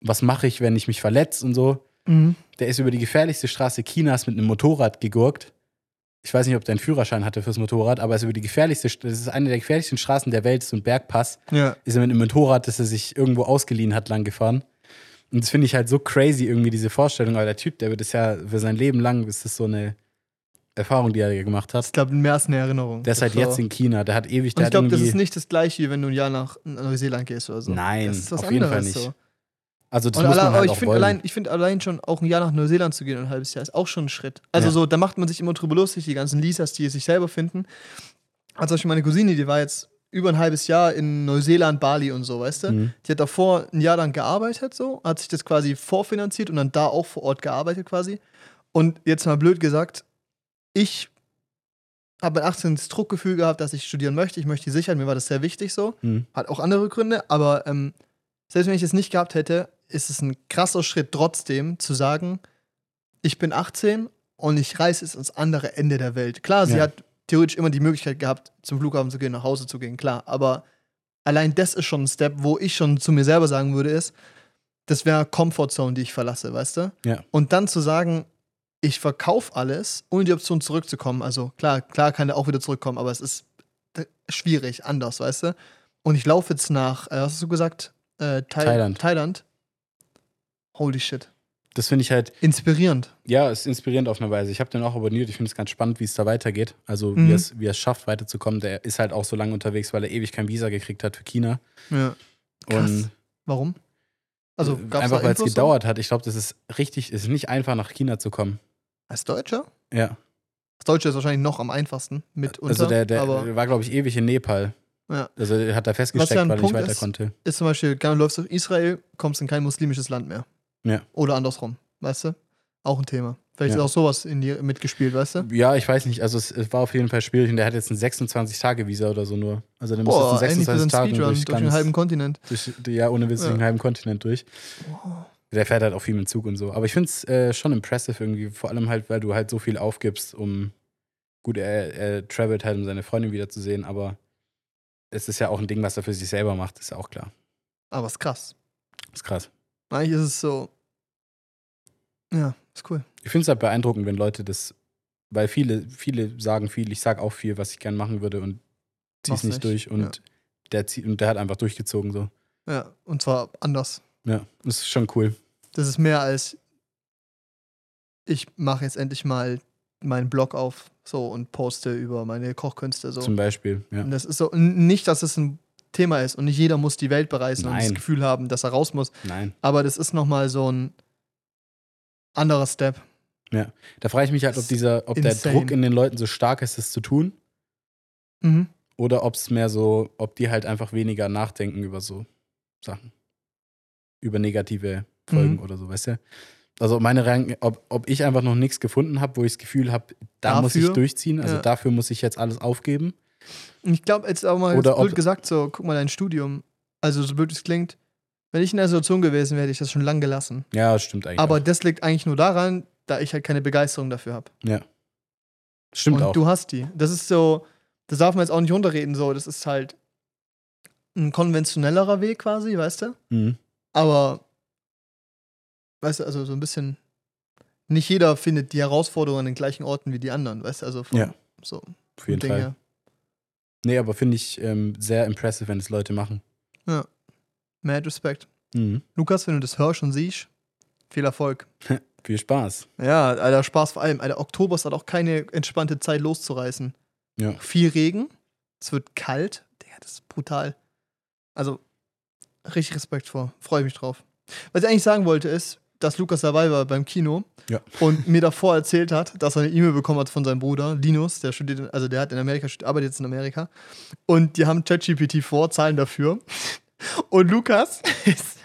was mache ich, wenn ich mich verletze und so. Mhm. Der ist über die gefährlichste Straße Chinas mit einem Motorrad gegurkt. Ich weiß nicht, ob der einen Führerschein hatte fürs Motorrad, aber er ist über die gefährlichste, das ist eine der gefährlichsten Straßen der Welt, so ein Bergpass Ja. ist er mit einem Motorrad, das er sich irgendwo ausgeliehen hat, lang gefahren. Und das finde ich halt so crazy, irgendwie diese Vorstellung. Aber der Typ, der wird es ja für sein Leben lang, ist das so eine Erfahrung, die er gemacht Ich hat. glaube, mehr als eine Erinnerung. Der ist halt So. jetzt in China, der hat ewig, Und ich glaube, das ist nicht das gleiche, wie wenn du ein Jahr nach Neuseeland gehst oder so. Nein, das ist was auf jeden Fall nicht. So. Also das Und muss allein, man halt ich finde allein, ich find allein schon auch ein Jahr nach Neuseeland zu gehen, ein halbes Jahr, ist auch schon ein Schritt. Also Ja. so, da macht man sich immer drüber lustig, die ganzen Lisas, die sich selber finden. Also zum Beispiel meine Cousine, die war jetzt über ein halbes Jahr in Neuseeland, Bali und so, weißt du? Mhm. Die hat davor ein Jahr lang gearbeitet, so, hat sich das quasi vorfinanziert und dann da auch vor Ort gearbeitet quasi. Und jetzt mal blöd gesagt, ich habe mit 18 das Druckgefühl gehabt, dass ich studieren möchte. Ich möchte die Sicherheit, mir war das sehr wichtig so. Mhm. Hat auch andere Gründe, aber ähm, selbst wenn ich es nicht gehabt hätte, ist es ein krasser Schritt trotzdem zu sagen, ich bin 18 und ich reise jetzt ans andere Ende der Welt. Klar, sie Ja. hat theoretisch immer die Möglichkeit gehabt, zum Flughafen zu gehen, nach Hause zu gehen, klar, aber allein das ist schon ein Step, wo ich schon zu mir selber sagen würde, ist, das wäre Comfortzone, die ich verlasse, weißt du? Ja. Und dann zu sagen, ich verkaufe alles, ohne die Option zurückzukommen. Also klar, klar kann er auch wieder zurückkommen, aber es ist schwierig, anders, weißt du? Und ich laufe jetzt nach, äh, was hast du gesagt? Äh, Thai Thailand. Thailand. Holy shit. Das finde ich halt, Inspirierend. ja, ist inspirierend auf eine Weise. Ich habe den auch abonniert. Ich finde es ganz spannend, wie es da weitergeht. Also, Mhm. wie er es wie er es schafft, weiterzukommen. Der ist halt auch so lange unterwegs, weil er ewig kein Visa gekriegt hat für China. Ja. Krass. Und Warum? Also gab's einfach, weil es gedauert hat. Ich glaube, das ist richtig, es ist nicht einfach, nach China zu kommen. Als Deutscher? Ja. Als Deutscher ist wahrscheinlich noch am einfachsten mitunter. Also der, der war, glaube ich, ewig in Nepal. Ja. Also der hat da festgesteckt, ja weil er nicht weiter ist- konnte. ist zum Beispiel, gerne läufst du durch Israel, kommst in kein muslimisches Land mehr. Ja. Oder andersrum, weißt du? Auch ein Thema. Vielleicht Ja. ist auch sowas in dir mitgespielt, weißt du? Ja, ich weiß nicht. Also es, es war auf jeden Fall schwierig und der hat jetzt ein 26-Tage-Visa oder so nur. Also der muss jetzt in ähnlich wie so ein 26 Tagen durch, durch den halben Kontinent. durch, ja, ohne Witz, durch Ja. den halben Kontinent durch. Der fährt halt auch viel mit Zug und so. Aber ich finde es äh, schon impressive irgendwie, vor allem halt, weil du halt so viel aufgibst, um. Gut, er, er travelt halt, um seine Freundin wiederzusehen, aber es ist ja auch ein Ding, was er für sich selber macht, ist ja auch klar. Aber ist krass. Ist krass. Eigentlich ist es so. Ja, ist cool. Ich finde es halt beeindruckend, wenn Leute das, weil viele, viele sagen viel, ich sag auch viel, was ich gern machen würde und zieh's Mach's nicht nicht, durch und ja. der zieht und der hat einfach durchgezogen so. Ja, und zwar anders. Ja, das ist schon cool. Das ist mehr als ich mache jetzt endlich mal meinen Blog auf so und poste über meine Kochkünste so. Zum Beispiel, ja. Und das ist so nicht, dass es ein Thema ist und nicht jeder muss die Welt bereisen und das Nein. Gefühl haben, dass er raus muss. Nein. Aber das ist nochmal so ein anderer Step. Da frage ich mich halt, ob dieser, ob insane. der Druck in den Leuten so stark ist, das zu tun, Mhm. oder ob es mehr so, ob die halt einfach weniger nachdenken über so Sachen. Über negative Folgen Mhm. oder so, weißt du? Also meine Rank, ob, ob ich einfach noch nichts gefunden habe, wo ich das Gefühl habe, da muss ich Dafür? durchziehen, also Ja. dafür muss ich jetzt alles aufgeben. Ich glaube, jetzt auch mal blöd gesagt, so, guck mal dein Studium. Also, so blöd es klingt, wenn ich in der Situation gewesen wäre, hätte ich das schon lang gelassen. Ja, das stimmt eigentlich. Aber auch. das liegt eigentlich nur daran, da ich halt keine Begeisterung dafür habe. ja. Stimmt Und auch. du hast die. Das ist so, das darf man jetzt auch nicht runterreden, so. Das ist halt ein konventionellerer Weg quasi, weißt du? Mhm. Aber, weißt du, also so ein bisschen, nicht jeder findet die Herausforderungen an den gleichen Orten wie die anderen, weißt du? Also vom, Ja. so Auf jeden Fall. her. Nee, aber finde ich ähm, sehr impressive, wenn es Leute machen. Mad Respekt. Mhm. Lukas, wenn du das hörst und siehst, viel Erfolg. Viel Spaß. Ja, Alter, Spaß vor allem. Alter, Oktober ist halt auch keine entspannte Zeit loszureißen. Ja. Viel Regen, es wird kalt. Digga, das ist brutal. Also, richtig Respekt vor. Freue mich drauf. Was ich eigentlich sagen wollte, ist, dass Lukas dabei war beim Kino Ja. und mir davor erzählt hat, dass er eine E-Mail bekommen hat von seinem Bruder, Linus, der studiert, also der hat in Amerika, arbeitet jetzt in Amerika. Und die haben ChatGPT vor, zahlen dafür. Und Lukas ist,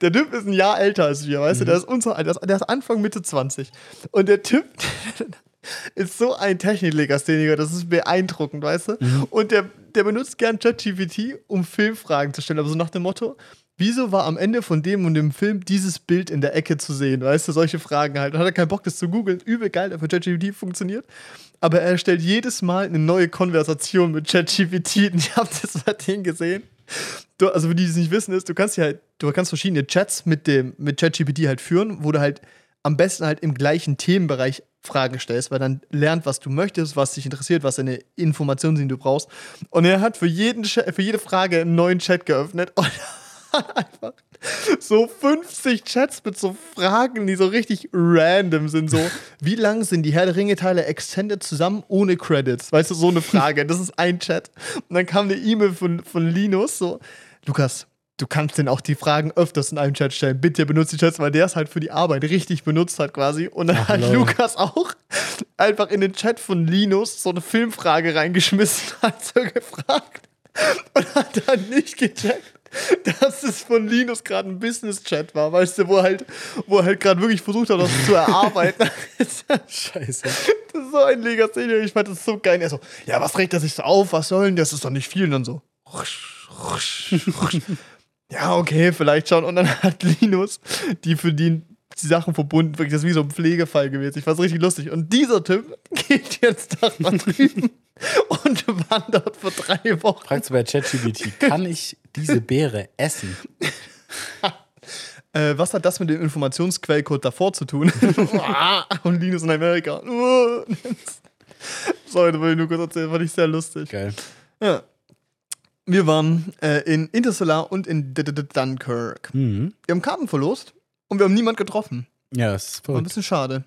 der Typ ist ein Jahr älter als wir, weißt du, Mhm. der ist unser Alter, der ist Anfang Mitte 20. Und der Typ ist so ein Techniklegastheniker, das ist beeindruckend, weißt du? Mhm. Und der, der benutzt gern ChatGPT, um Filmfragen zu stellen, aber so nach dem Motto, wieso war am Ende von dem und dem Film dieses Bild in der Ecke zu sehen, weißt du, solche Fragen halt. Und hat er keinen Bock, das zu googeln, übel geil, dafür ChatGPT funktioniert. Aber er stellt jedes Mal eine neue Konversation mit ChatGPT und ich habe das denen gesehen. Du, also für die, die es nicht wissen, ist, du kannst ja halt, du kannst verschiedene Chats mit dem, mit ChatGPT halt führen, wo du halt am besten halt im gleichen Themenbereich Fragen stellst, weil dann lernt, was du möchtest, was dich interessiert, was deine Informationen sind, die du brauchst. Und er hat für, jeden, für jede Frage einen neuen Chat geöffnet und einfach so 50 Chats mit so Fragen, die so richtig random sind. So, wie lang sind die Herr der Ringe-Teile extended zusammen ohne Credits? Weißt du, so eine Frage. Das ist ein Chat. Und dann kam eine E-Mail von, von Linus, so, Lukas, du kannst denn auch die Fragen öfters in einem Chat stellen. Bitte benutze die Chats, weil der es halt für die Arbeit richtig benutzt hat quasi. Und dann Ach, hat lol. Lukas auch einfach in den Chat von Linus so eine Filmfrage reingeschmissen, hat so gefragt und hat dann nicht gecheckt, dass es von Linus gerade ein Business-Chat war, weißt du, wo er halt, wo halt gerade wirklich versucht hat, das zu erarbeiten. das Scheiße. ist so ein Legastheniker, ich fand das so geil. Er so, ja, was regt er sich so auf, was soll denn, das ist doch nicht viel. Und dann so, rusch, rusch, rusch. ja, okay, vielleicht schon. Und dann hat Linus die für die, die Sachen verbunden, wirklich, das ist wie so ein Pflegefall gewesen. Ich fand's richtig lustig. Und dieser Typ geht jetzt da mal drüben und wandert für drei Wochen. Fragst du bei ChatGPT, kann ich diese Beere essen? Äh, was hat das mit dem Informationsquellcode davor zu tun? und Linus in Amerika. Sorry, das wollte ich nur kurz erzählen, fand ich sehr lustig. Geil. Ja. Wir waren äh, in Interstellar und in D -D -D Dunkirk. Mhm. Wir haben Karten verlost und wir haben niemand getroffen. Ja, das ist War ein bisschen schade.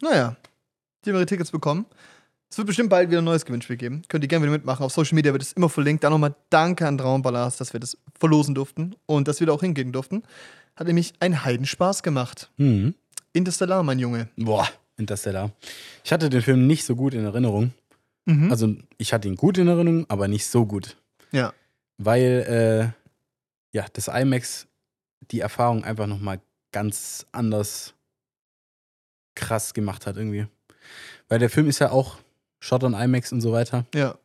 Naja, die haben ihre Tickets bekommen. Es wird bestimmt bald wieder ein neues Gewinnspiel geben. Könnt ihr gerne wieder mitmachen. Auf Social Media wird es immer verlinkt. Da nochmal danke an Traumballast, dass wir das verlosen durften und dass wir da auch hingehen durften. Hat nämlich einen Heidenspaß gemacht. Mhm. Interstellar, mein Junge. Boah, Interstellar. Ich hatte den Film nicht so gut in Erinnerung. Mhm. Also, ich hatte ihn gut in Erinnerung, aber nicht so gut. ja. Weil, äh, ja, das IMAX die Erfahrung einfach nochmal ganz anders krass gemacht hat irgendwie. Weil der Film ist ja auch Shot on IMAX und so weiter. Ja.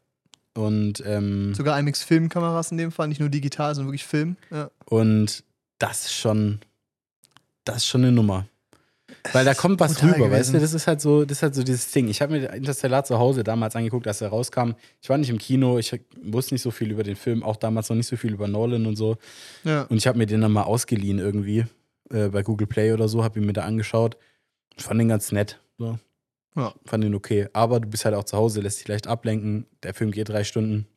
Und, ähm, Sogar IMAX-Filmkameras in dem Fall, nicht nur digital, sondern wirklich Film. Ja. und das ist schon, das ist schon eine Nummer. Weil da kommt was rüber, weißt du? gewesen. Das ist halt so, das ist halt so dieses Ding. Ich habe mir Interstellar zu Hause damals angeguckt, als er rauskam. Ich war nicht im Kino, ich wusste nicht so viel über den Film, auch damals noch nicht so viel über Nolan und so. Ja. Und ich habe mir den dann mal ausgeliehen irgendwie äh, bei Google Play oder so, habe ihn mir da angeschaut. Ich fand den ganz nett. So. Ja. Fand den okay. Aber du bist halt auch zu Hause, lässt dich leicht ablenken. Der Film geht drei Stunden.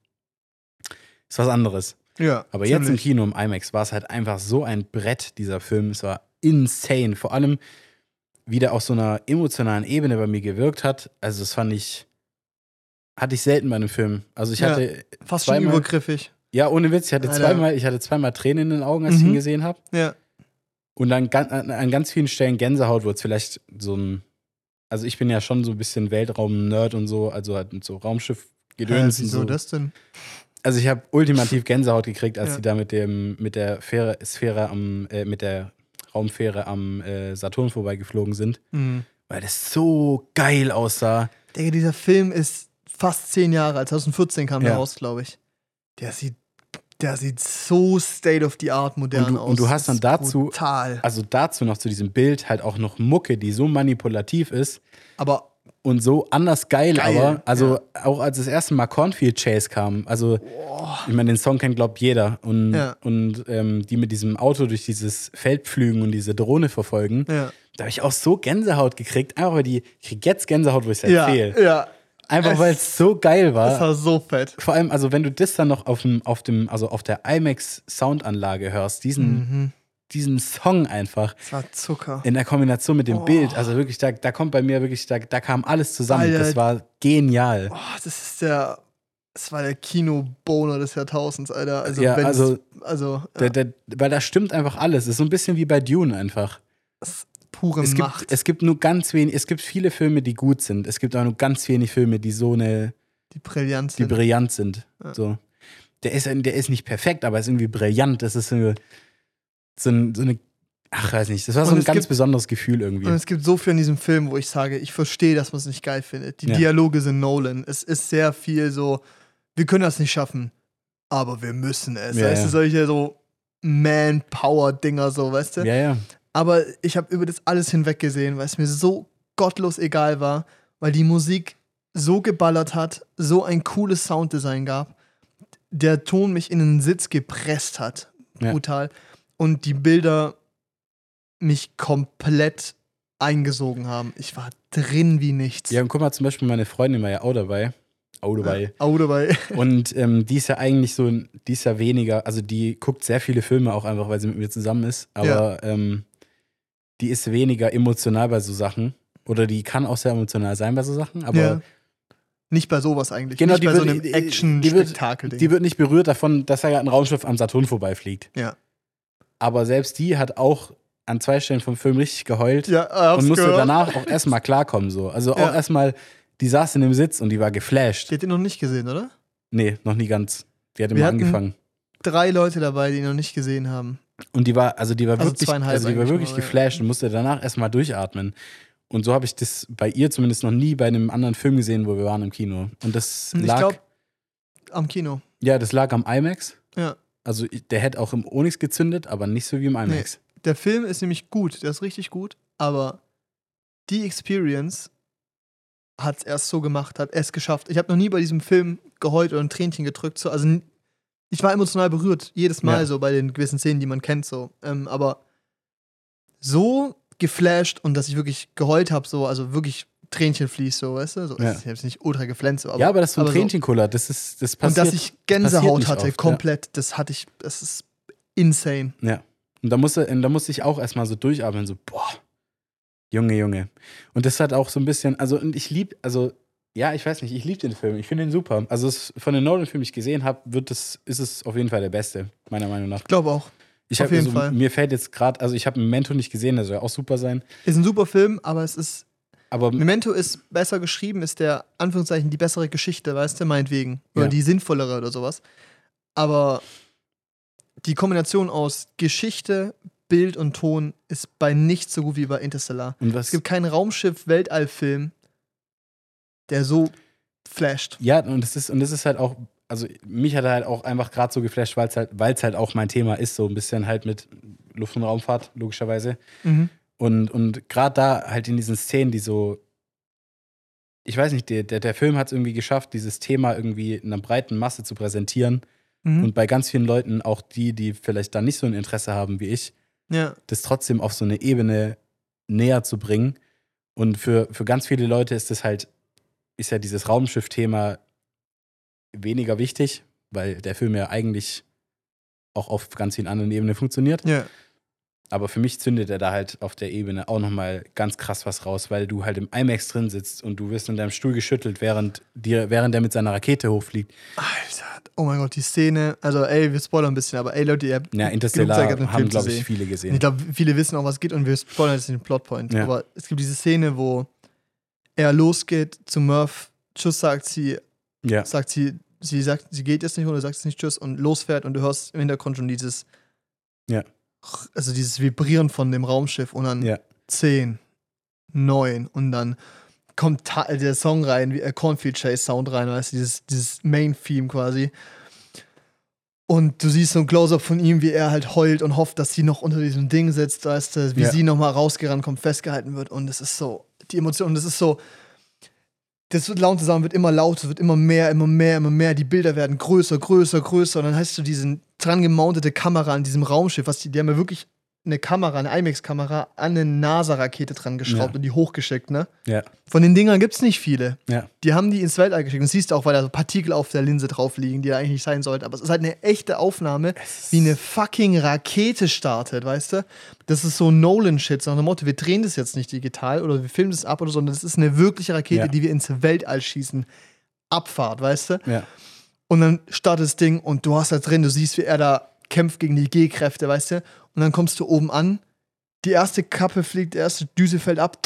Ist was anderes. ja Aber jetzt im ziemlich. Kino im IMAX war es halt einfach so ein Brett, dieser Film. Es war insane. Vor allem, wie der auf so einer emotionalen Ebene bei mir gewirkt hat. Also, das fand ich. Hatte ich selten bei einem Film. Also, ich Ja. hatte. Fast schon zweimal- übergriffig. Ja, ohne Witz, ich hatte, Alter. zweimal, ich hatte zweimal Tränen in den Augen, als ich Mhm. ihn gesehen habe. Ja. Und dann gan- an, an ganz vielen Stellen Gänsehaut, wo es vielleicht so ein. Also, ich bin ja schon so ein bisschen Weltraum-Nerd und so, also halt mit so Raumschiff-Gedöns und wieso so. das denn? Also ich habe ultimativ Gänsehaut gekriegt, als Ja. sie da mit dem mit der Fähre, Sphäre am äh, mit der Raumfähre am äh, Saturn vorbeigeflogen sind, Mhm. weil das so geil aussah. Digga, dieser Film ist fast zehn Jahre alt. 2014 kam der Ja. raus, glaube ich. Der sieht, der sieht so state of the art modern Und du- aus. und du hast dann dazu- Total. Also dazu noch zu diesem Bild halt auch noch Mucke, die so manipulativ ist Aber und so anders geil, Geil, aber also auch als das erste Mal Cornfield Chase kam, also ich meine, den Song kennt glaubt jeder und, Ja. und ähm, die mit diesem Auto durch dieses Feld pflügen und diese Drohne verfolgen, ja. da habe ich auch so Gänsehaut gekriegt, einfach weil die, ich krieg jetzt Gänsehaut, wo ich es Ja, erzähle. ja. Einfach weil es so geil Das war. war so fett. Vor allem, also wenn du das dann noch auf dem, auf dem, also auf der IMAX Soundanlage hörst, diesen, Mhm. diesen Song einfach Das war Zucker. in der Kombination mit dem Oh. Bild, also wirklich, da, da kommt bei mir wirklich, da, da kam alles zusammen. Alter. Das war genial. Oh, das ist der. Das war der Kinoboner des Jahrtausends, Alter. Also, Ja, also- also Der, ja, der, weil da stimmt einfach alles. Es ist so ein bisschen wie bei Dune einfach. das pure Es Macht. gibt, es gibt nur ganz wenig, es gibt viele Filme, die gut sind. Es gibt aber nur ganz wenig Filme, die so eine, die Brillanz. die sind. brillant sind. Ja. So. Der ist, der ist nicht perfekt, aber er ist irgendwie brillant. Das ist so, eine- so, ein, so eine, ach, weiß nicht, das war so Und ein es ganz gibt- besonderes Gefühl irgendwie. Und es gibt so viel in diesem Film, wo ich sage, ich verstehe, dass man es nicht geil findet. Die Ja. Dialoge sind Nolan. Es ist sehr viel so, wir können das nicht schaffen, aber wir müssen es. Ja, weißt du, solche so Manpower-Dinger, so, weißt du? Ja, ja. Aber ich habe über das alles hinweggesehen, weil es mir so gottlos egal war, weil die Musik so geballert hat, so ein cooles Sounddesign gab, der Ton mich in den Sitz gepresst hat. Ja. Brutal. Und die Bilder mich komplett eingesogen haben. Ich war drin wie nichts. Ja, und guck mal, zum Beispiel meine Freundin war ja auch dabei. Auch dabei. Auch dabei. Und ähm, die ist ja eigentlich so, die ist ja weniger, also die guckt sehr viele Filme auch einfach, weil sie mit mir zusammen ist. Aber ähm, die ist weniger emotional bei so Sachen. Oder die kann auch sehr emotional sein bei so Sachen, aber ja. Nicht bei sowas eigentlich. Genau, nicht die bei so wird- einem die- die die wird nicht berührt davon, dass da gerade ein Raumschiff am Saturn vorbeifliegt. Ja. Aber selbst die hat auch an zwei Stellen vom Film richtig geheult ja, hab's und musste gehört. danach auch erstmal klarkommen. So. Also auch Ja. erstmal, die saß in dem Sitz und die war geflasht. Die hat den noch nicht gesehen, oder? Nee, noch nie ganz. Die hat immer angefangen. Drei Leute dabei, die ihn noch nicht gesehen haben. Und die war, also die war Also wirklich, also die war wirklich ja. geflasht und musste danach erstmal durchatmen. Und so habe ich das bei ihr zumindest noch nie bei einem anderen Film gesehen, wo wir waren im Kino. Und das ich lag, glaube, am Kino. ja, das lag am IMAX. Ja. Also der hätte auch im Onyx gezündet, aber nicht so wie im IMAX. Der Film ist nämlich gut, der ist richtig gut, aber die Experience hat es erst so gemacht, hat es geschafft. Ich habe noch nie bei diesem Film geheult oder ein Tränchen gedrückt. So. Also ich war emotional berührt, jedes Mal Ja. so bei den gewissen Szenen, die man kennt. So. Ähm, aber so geflasht und dass ich wirklich geheult habe, so, also wirklich Tränchen fließt, so, weißt du? So, Ja. Ich habe jetzt nicht ultra geflennt, so, aber, ja, aber das so ein aber so. Das ist, das Und passiert. dass ich Gänsehaut hatte, oft, ja. komplett, das hatte ich, das ist insane. Ja. Und da musste, und da musste ich auch erstmal so durchatmen, so, boah, Junge, Junge. Und das hat auch so ein bisschen, also, und ich lieb, also, ja, ich weiß nicht, ich liebe den Film, ich finde ihn super. Also, es, von den Nolan-Filmen, die ich gesehen habe, wird es, ist es auf jeden Fall der beste, meiner Meinung nach. Ich glaube auch. Ich Auf jeden also, Fall. Mir fällt jetzt gerade, also, ich habe Memento nicht gesehen, der soll ja auch super sein. Ist ein super Film, aber es ist Aber Memento ist besser geschrieben, ist der, Anführungszeichen, die bessere Geschichte, weißt du, meinetwegen. Oder Ja. die sinnvollere oder sowas. Aber die Kombination aus Geschichte, Bild und Ton ist bei nichts so gut wie bei Interstellar. Es gibt keinen Raumschiff-Weltall-Film, der so flasht. ja, und das ist, und das ist halt auch, also mich hat er halt auch einfach gerade so geflasht, weil es halt, weil's halt auch mein Thema ist, so ein bisschen halt mit Luft- und Raumfahrt, logischerweise. Mhm. Und, und gerade da halt in diesen Szenen, die so, ich weiß nicht, der, der, der Film hat es irgendwie geschafft, dieses Thema irgendwie in einer breiten Masse zu präsentieren. Mhm. Und bei ganz vielen Leuten, auch die, die vielleicht da nicht so ein Interesse haben wie ich, Ja. das trotzdem auf so eine Ebene näher zu bringen. Und für, für ganz viele Leute ist das halt, ist ja dieses Raumschiff-Thema weniger wichtig, weil der Film ja eigentlich auch auf ganz vielen anderen Ebenen funktioniert. Ja. Aber für mich zündet er da halt auf der Ebene auch nochmal ganz krass was raus, weil du halt im IMAX drin sitzt und du wirst in deinem Stuhl geschüttelt, während, dir, während der mit seiner Rakete hochfliegt. Alter, oh mein Gott, die Szene. Also, ey, wir spoilern ein bisschen, aber ey, Leute, ihr habt Ja, Zeit Interstellar gehabt, den haben, glaube ich, viele Und gesehen. Ich glaube, viele wissen auch, was geht und wir spoilern jetzt den Plotpoint. Ja. Aber es gibt diese Szene, wo er losgeht zu Murph, Tschüss sagt sie, Ja, sagt sie, sie sagt, sie geht jetzt nicht oder sagt jetzt nicht Tschüss und losfährt und du hörst im Hintergrund schon dieses, Ja. also dieses Vibrieren von dem Raumschiff und dann ja, 10, 9 und dann kommt ta- der Song rein, wie äh, Cornfield Chase Sound rein, weißt du, dieses, dieses Main-Theme quasi. Und du siehst so ein Close-Up von ihm, wie er halt heult und hofft, dass sie noch unter diesem Ding sitzt, weißt du, wie Ja. sie nochmal rausgerannt kommt, festgehalten wird. Und es ist so, die Emotion, und das ist so, das wird laut zusammen, wird immer lauter, wird immer mehr, immer mehr, immer mehr. Die Bilder werden größer, größer, größer. Und dann hast du diesen dran gemountete Kamera an diesem Raumschiff, was die, die haben ja wirklich eine Kamera, eine IMAX-Kamera an eine NASA-Rakete dran geschraubt Ja. und die hochgeschickt, ne? ja, Von den Dingern gibt es nicht viele. ja. Die haben die ins Weltall geschickt. Und siehst du auch, weil da so Partikel auf der Linse drauf liegen, die da eigentlich nicht sein sollten. Aber es ist halt eine echte Aufnahme, wie eine fucking Rakete startet, weißt du? Das ist so Nolan-Shit, so nach dem Motto, wir drehen das jetzt nicht digital oder wir filmen das ab oder so, sondern das ist eine wirkliche Rakete, Ja. die wir ins Weltall schießen. Abfahrt, weißt du? ja. Und dann startet das Ding und du hast da drin, du siehst, wie er da kämpft gegen die G-Kräfte, weißt du? Und dann kommst du oben an, die erste Kappe fliegt, die erste Düse fällt ab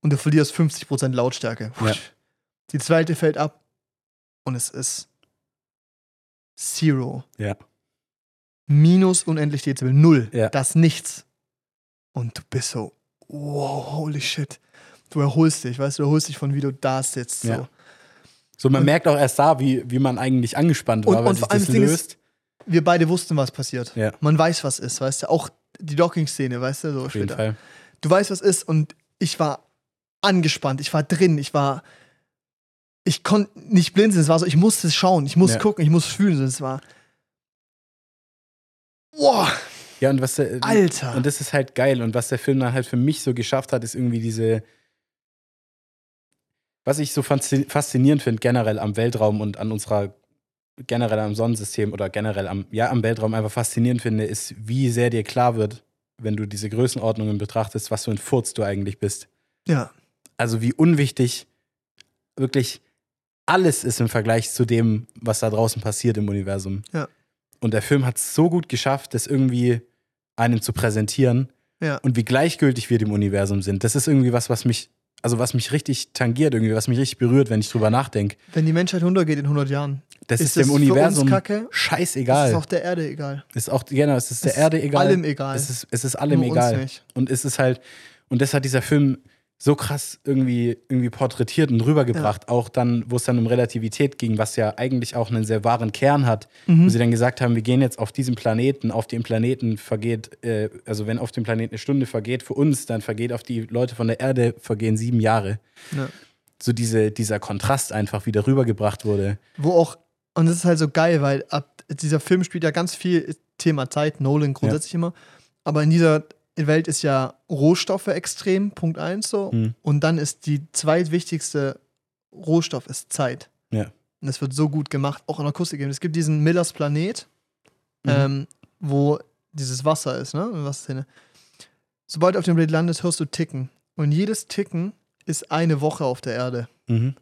und du verlierst 50% Lautstärke. Ja. Die zweite fällt ab und es ist Zero. Ja. Minus unendlich Dezibel. Null. Ja. Das Nichts. Und du bist so, wow, holy shit. Du erholst dich, weißt du, du erholst dich von, wie du da sitzt. So. Ja. So, man Und- merkt auch erst da, wie, wie man eigentlich angespannt war, Und- weil und sich das Ding ist- löst. Wir beide wussten, was passiert. Ja. Man weiß, was ist, weißt du? Auch die Docking-Szene, weißt du? So Auf jeden. Fall. Du weißt, was ist und ich war angespannt, ich war drin, ich war. Ich konnte nicht blinzeln, es war so, ich musste es schauen, ich muss Ja. gucken, ich muss fühlen, es war. Boah, Ja, und was der, Alter. Und das ist halt geil. Und was der Film dann halt für mich so geschafft hat, ist irgendwie diese. Was ich so faszi- faszinierend finde, generell am Weltraum und an unserer, generell am Sonnensystem oder generell am, ja, am Weltraum einfach faszinierend finde, ist, wie sehr dir klar wird, wenn du diese Größenordnungen betrachtest, was für ein Furz du eigentlich bist. ja, Also wie unwichtig wirklich alles ist im Vergleich zu dem, was da draußen passiert im Universum. Ja. Und der Film hat es so gut geschafft, das irgendwie einem zu präsentieren ja. und wie gleichgültig wir dem Universum sind. Das ist irgendwie was, was mich, also was mich richtig tangiert, irgendwie, was mich richtig berührt, wenn ich drüber nachdenke. Wenn die Menschheit untergeht in 100 Jahren, Das ist ist, dem Universum Kacke? scheißegal. ist auch der Erde egal. ist auch, genau, es ist der Erde egal. Allem egal. Es ist, es ist allem Nur egal. Und es ist halt, und das hat dieser Film so krass irgendwie, irgendwie porträtiert und rübergebracht. Auch dann, wo es dann um Relativität ging, was ja eigentlich auch einen sehr wahren Kern hat, wo Mhm. sie dann gesagt haben, wir gehen jetzt auf diesen Planeten, auf dem Planeten vergeht, äh, also wenn auf dem Planeten eine Stunde vergeht für uns, dann vergeht auf die Leute von der Erde vergehen sieben Jahre. Ja. So diese, dieser Kontrast einfach wieder rübergebracht wurde. Wo auch, und das ist halt so geil, weil ab, dieser Film spielt ja ganz viel Thema Zeit, Nolan grundsätzlich immer. Aber in dieser Welt ist ja Rohstoffe extrem, Punkt eins so. Hm. Und dann ist die zweitwichtigste Rohstoff ist Zeit. Ja. Und das wird so gut gemacht, auch in Akustik. Es gibt diesen Millers Planet, Mhm. ähm, wo dieses Wasser ist, ne? Wasserszene. Sobald du auf dem Planet landest, hörst du Ticken. Und jedes Ticken ist eine Woche auf der Erde. Mhm.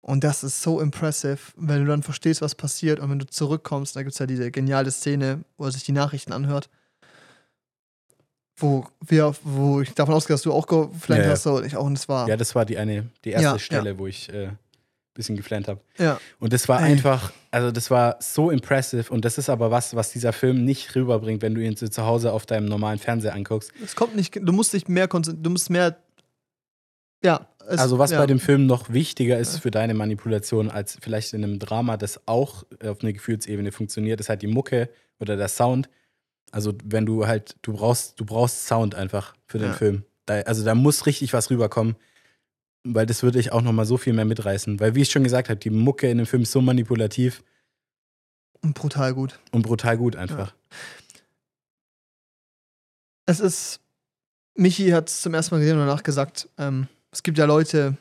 Und das ist so impressive, wenn du dann verstehst, was passiert und wenn du zurückkommst, da gibt es ja diese geniale Szene, wo er sich die Nachrichten anhört, wo wir, wo ich davon ausgehe, dass du auch geflankt Ja, ja. hast, so, und ich auch, und es war. Ja, das war die eine, die erste Ja, Stelle, wo ich äh, bisschen geflennt habe. Ja. Und das war Ey. einfach, also das war so impressive und das ist aber was, was dieser Film nicht rüberbringt, wenn du ihn zu zu Hause auf deinem normalen Fernseher anguckst. Es kommt nicht, du musst dich mehr konzentrieren, du musst mehr. Ja. Es, Also was ja. bei dem Film noch wichtiger ist Ja. für deine Manipulation als vielleicht in einem Drama, das auch auf einer Gefühlsebene funktioniert, ist halt die Mucke oder der Sound. Also wenn du halt, du brauchst, du brauchst Sound einfach für den Ja. Film. Da, also da muss richtig was rüberkommen, weil das würde ich auch noch mal so viel mehr mitreißen. Weil wie ich schon gesagt habe, die Mucke in dem Film ist so manipulativ Und brutal gut. und brutal gut einfach. Es ist. Michi hat es zum ersten Mal gesehen und danach gesagt, ähm, es gibt ja Leute,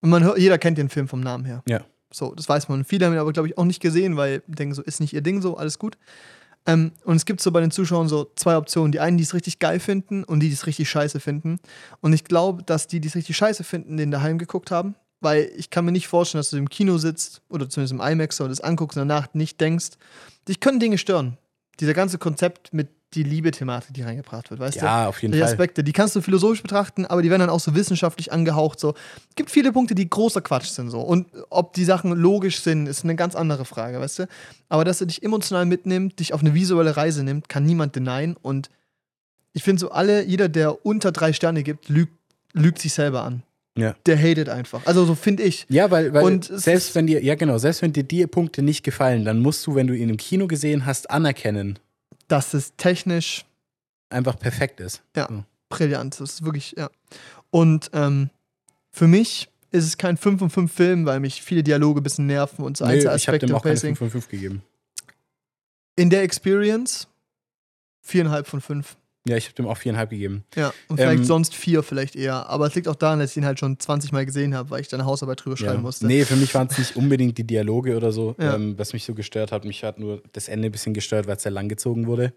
und man hört, jeder kennt den Film vom Namen her. Ja. So, das weiß man. Viele haben ihn aber, glaube ich, auch nicht gesehen, weil denken so, ist nicht ihr Ding so, alles gut. Ähm, und es gibt so bei den Zuschauern so zwei Optionen. Die einen, die es richtig geil finden und die, die es richtig scheiße finden. Und ich glaube, dass die, die es richtig scheiße finden, den daheim geguckt haben. Weil ich kann mir nicht vorstellen, dass du im Kino sitzt oder zumindest im IMAX oder das anguckst und danach nicht denkst, dich können Dinge stören. Dieser ganze Konzept mit die Liebe-Thematik, die reingebracht wird, weißt du? Ja, auf jeden Die Fall. Aspekte, die kannst du philosophisch betrachten, aber die werden dann auch so wissenschaftlich angehaucht. So. Es gibt viele Punkte, die großer Quatsch sind. So. Und ob die Sachen logisch sind, ist eine ganz andere Frage, weißt du? Aber dass er dich emotional mitnimmt, dich auf eine visuelle Reise nimmt, kann niemand denyen. Und ich finde so alle, jeder, der unter drei Sterne gibt, lügt, lügt sich selber an. Ja. Der hatet einfach. Also so finde ich. Ja, weil, weil Und selbst wenn dir, ja genau, selbst wenn dir die Punkte nicht gefallen, dann musst du, wenn du ihn im Kino gesehen hast, anerkennen, Dass es technisch einfach perfekt ist. Ja. So. brillant. Das ist wirklich, ja. Und ähm, für mich ist es kein 5 von 5 Film, weil mich viele Dialoge ein bisschen nerven und so Nö, ich habe dem auch keine Pacing. 5 von 5 gegeben. In der Experience viereinhalb von fünf. Ja, ich habe dem auch viereinhalb gegeben. Ja, und vielleicht Ähm, sonst vier vielleicht eher. Aber es liegt auch daran, dass ich ihn halt schon 20 Mal gesehen habe, weil ich dann Hausarbeit drüber schreiben Ja. musste. Nee, für mich waren es nicht unbedingt die Dialoge oder so, Ja. ähm, was mich so gestört hat. Mich hat nur das Ende ein bisschen gestört, weil es sehr lang gezogen wurde.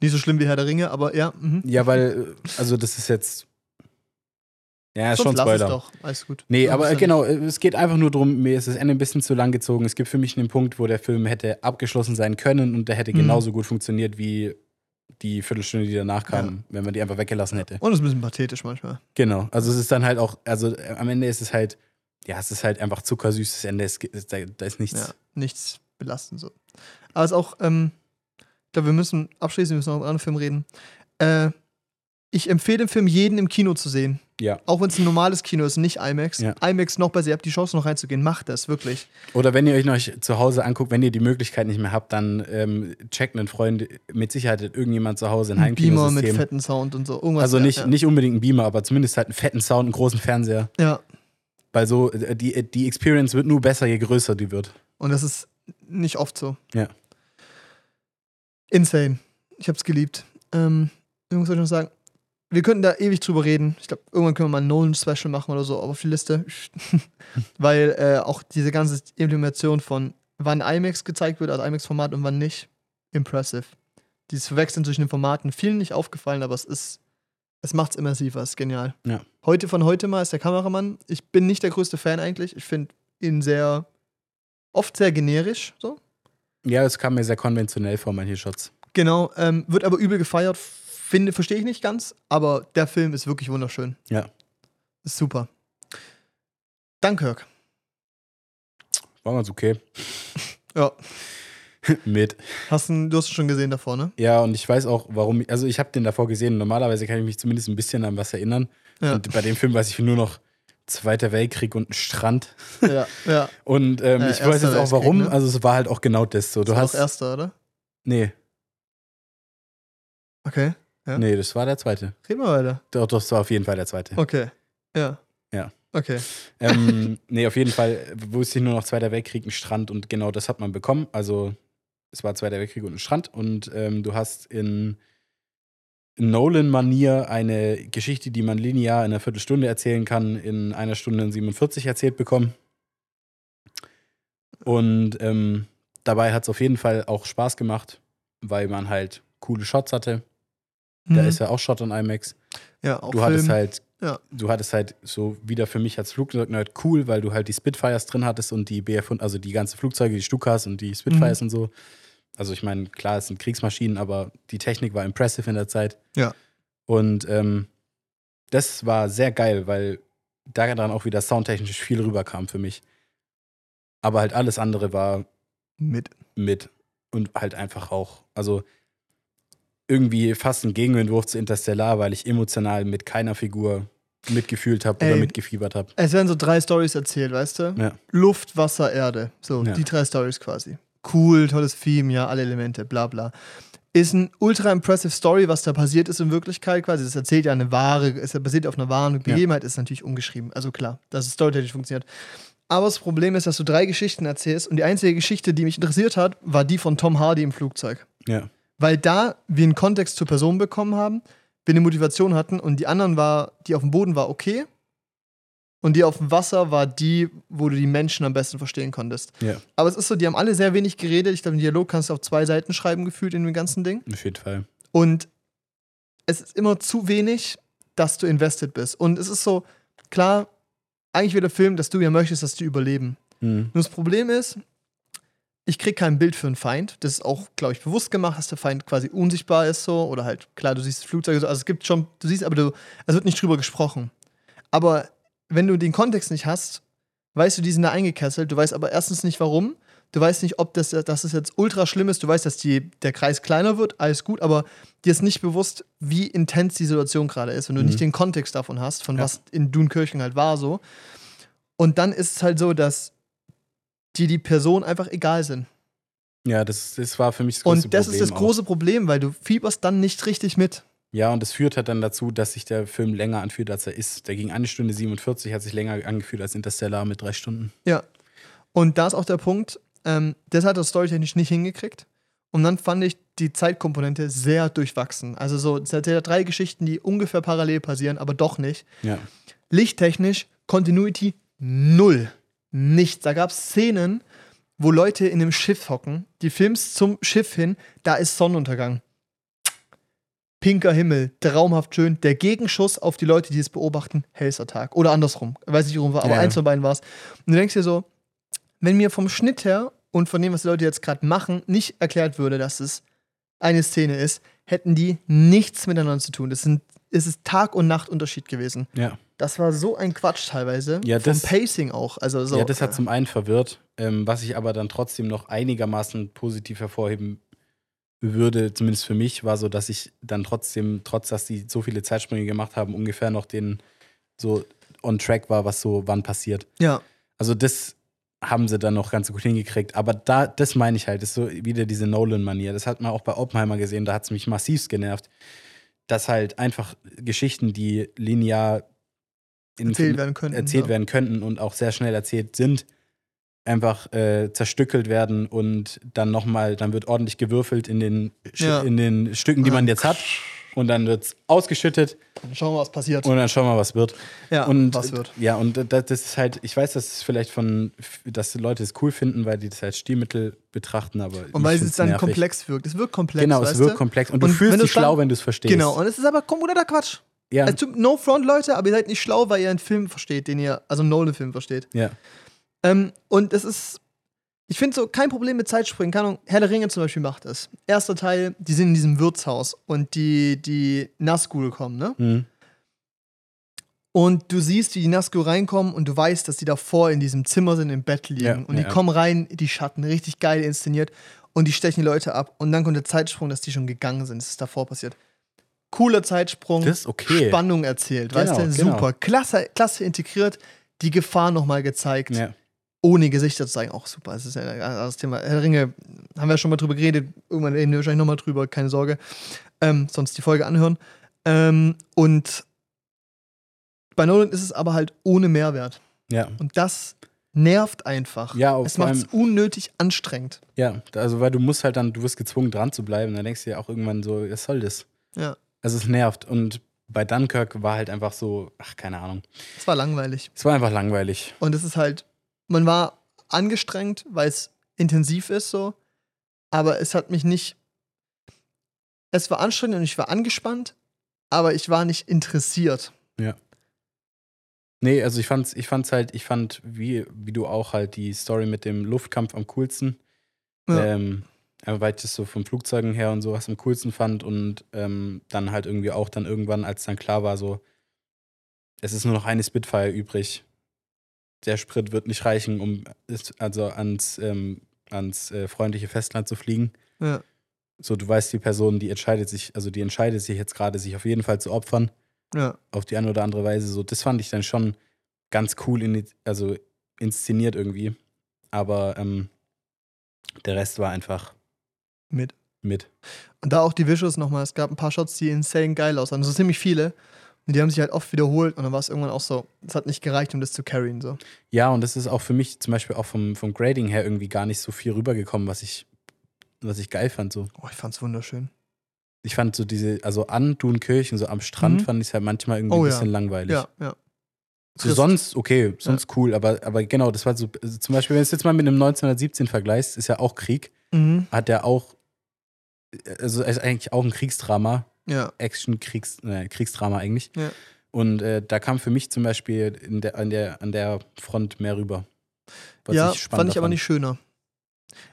Nicht so schlimm wie Herr der Ringe, aber ja. Mhm. Ja, weil, äh, also das ist jetzt. Ja, ist schon Spoiler. doch. Alles gut. Nee, aber genau, es geht einfach nur darum, mir ist das Ende ein bisschen zu lang gezogen. Es gibt für mich einen Punkt, wo der Film hätte abgeschlossen sein können und der hätte Mhm. genauso gut funktioniert wie die Viertelstunde, die danach kam, Ja. wenn man die einfach weggelassen hätte. Und es ist ein bisschen pathetisch manchmal. Genau. Also es ist dann halt auch, also äh, am Ende ist es halt, ja, es ist halt einfach zuckersüßes Ende. Es, da, da ist nichts. Ja, nichts belastend so. Aber es ist auch, ähm, ich glaube, wir müssen abschließend, wir müssen noch über einen anderen Film reden. Äh, ich empfehle den Film jeden im Kino zu sehen. Ja. Auch wenn es ein normales Kino ist, nicht IMAX. Ja. IMAX noch besser, ihr habt die Chance noch reinzugehen, macht das, wirklich. Oder wenn ihr euch noch zu Hause anguckt, wenn ihr die Möglichkeit nicht mehr habt, dann ähm, checkt einen Freund. Mit Sicherheit hat irgendjemand zu Hause ein Ein Beamer mit fetten Sound und so. Irgendwas, Also nicht, ja. nicht unbedingt ein Beamer, aber zumindest halt einen fetten Sound, einen großen Fernseher. Ja, Weil so, äh, die, die Experience wird nur besser, je größer die wird. und das ist nicht oft so. Ja. Insane. Ich hab's geliebt. Ähm, irgendwas soll ich noch sagen. Wir könnten da ewig drüber reden. Ich glaube, irgendwann können wir mal ein Nolan-Special machen oder so auf die Liste. Weil äh, auch diese ganze Implementation von wann IMAX gezeigt wird, also IMAX-Format und wann nicht, impressive. Dieses Verwechseln zwischen den Formaten, vielen nicht aufgefallen, aber es ist, es macht's immersiver, es ist genial. Ja. Heute von heute mal ist der Kameramann. Ich bin nicht der größte Fan eigentlich. Ich finde ihn sehr, oft sehr generisch, so. Ja, es kam mir sehr konventionell vor, manche Shots. Genau, ähm, wird aber übel gefeiert. Finde, verstehe ich nicht ganz, aber der Film ist wirklich wunderschön. Ja. Ist super. Dunkirk. War ganz okay. Ja. Mit. Hast du, du hast ihn schon gesehen davor, ne? Ja, und ich weiß auch, warum. Also, ich habe den davor gesehen. Normalerweise kann ich mich zumindest ein bisschen an was erinnern. Ja. Und bei dem Film weiß ich nur noch Zweiter Weltkrieg und ein Strand. ja, ja. Und ähm, Äh, ich weiß jetzt auch warum. Ne? Also, es war halt auch genau das so. Du das war hast. erster, oder? Nee, Okay. Ja. nee, das war der zweite. Reden wir weiter. Doch, das war auf jeden Fall der zweite. Okay. Ja. Ja. Okay. ähm, nee, auf jeden Fall wusste ich nur noch Zweiter Weltkrieg, ein Strand und genau das hat man bekommen. Also es war Zweiter Weltkrieg und ein Strand und ähm, du hast in Nolan-Manier eine Geschichte, die man linear in einer Viertelstunde erzählen kann, in einer Stunde und 47 erzählt bekommen. Und ähm, dabei hat es auf jeden Fall auch Spaß gemacht, weil man halt coole Shots hatte. Da Mhm. ist ja auch Shot on IMAX ja, auch du hattest Film. halt, Ja. du hattest halt so wieder für mich als Flugzeug-Nerd cool, weil du halt die Spitfires drin hattest und die BF, also die ganzen Flugzeuge, die Stukas und die Spitfires Mhm. und so. Also ich meine, klar, es sind Kriegsmaschinen, aber die Technik war impressive in der Zeit. Ja. Und ähm, das war sehr geil, weil daran auch wieder soundtechnisch viel rüberkam für mich. Aber halt alles andere war Mit. mit und halt einfach auch, also irgendwie fast ein Gegenentwurf zu Interstellar, weil ich emotional mit keiner Figur mitgefühlt habe oder mitgefiebert habe. Es werden so drei Stories erzählt, weißt du? Ja. Luft, Wasser, Erde. So, Ja. die drei Stories quasi. Cool, tolles Theme, ja, alle Elemente, bla bla. Ist ein ultra impressive Story, was da passiert ist in Wirklichkeit quasi. Das erzählt ja eine wahre, es basiert auf einer wahren Begebenheit, ist natürlich umgeschrieben. Also klar, dass es storytechnisch funktioniert. Aber das Problem ist, dass du drei Geschichten erzählst und die einzige Geschichte, die mich interessiert hat, war die von Tom Hardy im Flugzeug. Ja. Weil da wir einen Kontext zur Person bekommen haben, wir eine Motivation hatten und die anderen war, die auf dem Boden war okay und die auf dem Wasser war die, wo du die Menschen am besten verstehen konntest. Ja, Aber es ist so, die haben alle sehr wenig geredet. Ich glaube, den Dialog kannst du auf zwei Seiten schreiben, gefühlt in dem ganzen Ding. auf jeden Fall. Und es ist immer zu wenig, dass du invested bist. Und es ist so, klar, eigentlich will der Film, dass du ja möchtest, dass die überleben. Mhm. Nur das Problem ist, ich krieg kein Bild für einen Feind. Das ist auch, glaube ich, bewusst gemacht, dass der Feind quasi unsichtbar ist so. Oder halt, klar, du siehst Flugzeuge so. Also es gibt schon, du siehst, aber du, es wird nicht drüber gesprochen. Aber wenn du den Kontext nicht hast, weißt du, die sind da eingekesselt. Du weißt aber erstens nicht, warum. Du weißt nicht, ob das, dass es jetzt ultra schlimm ist. Du weißt, dass die, der Kreis kleiner wird, alles gut, aber dir ist nicht bewusst, wie intens die Situation gerade ist, wenn du Mhm. nicht den Kontext davon hast, von Ja. was in Dunkirchen halt war so. Und dann ist es halt so, dass dir die Person einfach egal sind. Ja, das, das war für mich das größte Und das Problem ist das auch. große Problem, weil du fieberst dann nicht richtig mit. Ja, und das führt halt dann dazu, dass sich der Film länger anfühlt, als er ist. Der ging eine Stunde 47, hat sich länger angefühlt als Interstellar mit drei Stunden. Ja. Und da ist auch der Punkt, ähm, das hat er storytechnisch nicht hingekriegt. Und dann fand ich die Zeitkomponente sehr durchwachsen. Also so, es hat ja drei Geschichten, die ungefähr parallel passieren, aber doch nicht. Ja. Lichttechnisch, Continuity null. Nichts. Da gab es Szenen, wo Leute in einem Schiff hocken, die filmst zum Schiff hin, da ist Sonnenuntergang. Pinker Himmel, traumhaft schön. Der Gegenschuss auf die Leute, die es beobachten, hellster Tag. Oder andersrum. Weiß nicht, warum war, aber Ja. eins von beiden war es. Und du denkst dir so, wenn mir vom Schnitt her und von dem, was die Leute jetzt gerade machen, nicht erklärt würde, dass es eine Szene ist, hätten die nichts miteinander zu tun. Das sind, es ist Tag- und Nachtunterschied gewesen. Ja. Das war so ein Quatsch teilweise. Ja, Vom das- Pacing auch. Also so, ja, das hat zum einen verwirrt, ähm, was ich aber dann trotzdem noch einigermaßen positiv hervorheben würde, zumindest für mich, war so, dass ich dann trotzdem, trotz dass die so viele Zeitsprünge gemacht haben, ungefähr noch den so on track war, was so wann passiert. ja, Also das haben sie dann noch ganz gut hingekriegt. Aber da, das meine ich halt, ist so wieder diese Nolan-Manier. Das hat man auch bei Oppenheimer gesehen, da hat es mich massivst genervt, dass halt einfach Geschichten, die linear in erzählt werden können. erzählt ja. werden könnten und auch sehr schnell erzählt sind, einfach äh, zerstückelt werden und dann nochmal, dann wird ordentlich gewürfelt in den, Ja. in den Stücken, die man jetzt hat. Und dann wird es ausgeschüttet Dann schauen wir, was passiert. und dann schauen wir, was wird. ja, und was wird. Ja, und das, ist halt, ich weiß, dass es vielleicht von, dass die Leute es cool finden, weil die das als Stilmittel betrachten, aber. Und weil es dann nervig. komplex wirkt. Es wirkt komplex. Genau, es wirkt du? komplex und du Und fühlst wenn dich schlau, wenn du es verstehst. Genau, und es ist aber kompletter Quatsch. Ja, Also, no front, Leute, aber ihr seid nicht schlau, weil ihr einen Film versteht, den ihr, also einen Nolan-Film versteht. ja, Ähm, und es ist, ich finde so kein Problem mit Zeitspringen. Keine Ahnung, Herr der Ringe zum Beispiel macht es. Erster Teil, die sind in diesem Wirtshaus und die, die Nazgul kommen, ne? mhm. Und du siehst, wie die Nazgul reinkommen und du weißt, dass die davor in diesem Zimmer sind, im Bett liegen. Ja, und die ja. kommen rein, die Schatten, richtig geil inszeniert. Und die stechen die Leute ab. Und dann kommt der Zeitsprung, dass die schon gegangen sind. Das ist davor passiert. Cooler Zeitsprung. Das ist okay. Spannung erzählt, weißt Genau, du? genau. Super. Klasse, klasse integriert. Die Gefahr nochmal gezeigt. ja. Ohne Gesichter zu zeigen. Auch super. Das ist ja ein anderes Thema. Herr Ringe, haben wir schon mal drüber geredet. Irgendwann reden wir wahrscheinlich nochmal drüber. Keine Sorge. Ähm, sonst die Folge anhören. Ähm, und bei Nolan ist es aber halt ohne Mehrwert. ja. Und das nervt einfach. Ja, es macht es unnötig anstrengend. Ja, also weil du musst halt dann, du wirst gezwungen dran zu bleiben, dann denkst du dir auch irgendwann so, was soll das? Ja. Also es nervt und bei Dunkirk war halt einfach so, ach, keine Ahnung. Es war langweilig. Es war einfach langweilig. Und es ist halt, man war angestrengt, weil es intensiv ist so, aber es hat mich nicht. Es war anstrengend und ich war angespannt, aber ich war nicht interessiert. Nee, also ich fand's, ich fand's halt, ich fand, wie, wie du auch halt die Story mit dem Luftkampf am coolsten. Ja. Ähm, weil ich das so vom Flugzeugen her und sowas am coolsten fand und ähm, dann halt irgendwie auch dann irgendwann, als dann klar war, so, es ist nur noch eine Spitfire übrig, der Sprit wird nicht reichen, um also ans, ähm, ans äh, freundliche Festland zu fliegen. Ja. So, du weißt, die Person, die entscheidet sich, also die entscheidet sich jetzt gerade, sich auf jeden Fall zu opfern, Ja. auf die eine oder andere Weise. So, das fand ich dann schon ganz cool, in, also inszeniert irgendwie. Aber ähm, der Rest war einfach Mit. mit. Und da auch die Visuals nochmal. Es gab ein paar Shots, die insane geil aussahen. Also ziemlich viele. Und die haben sich halt oft wiederholt. Und dann war es irgendwann auch so, es hat nicht gereicht, um das zu carryen. So. Ja, und das ist auch für mich zum Beispiel auch vom, vom Grading her irgendwie gar nicht so viel rübergekommen, was ich, was ich geil fand. So. Oh, ich fand's wunderschön. Ich fand so diese, also an Dunkirchen, so am Strand, Mhm. fand ich es halt manchmal irgendwie Oh ein ja. bisschen langweilig. Ja, ja. So sonst, okay, sonst cool, aber, aber genau, das war so, also zum Beispiel, wenn du es jetzt mal mit einem 1917 vergleichst, ist ja auch Krieg, Mhm. hat der auch, also ist eigentlich auch ein Kriegsdrama, Ja. Action, Kriegs, äh, Kriegsdrama eigentlich. Ja. Und äh, da kam für mich zum Beispiel in der, an, der, an der Front mehr rüber. Ja, ich fand ich aber nicht schöner.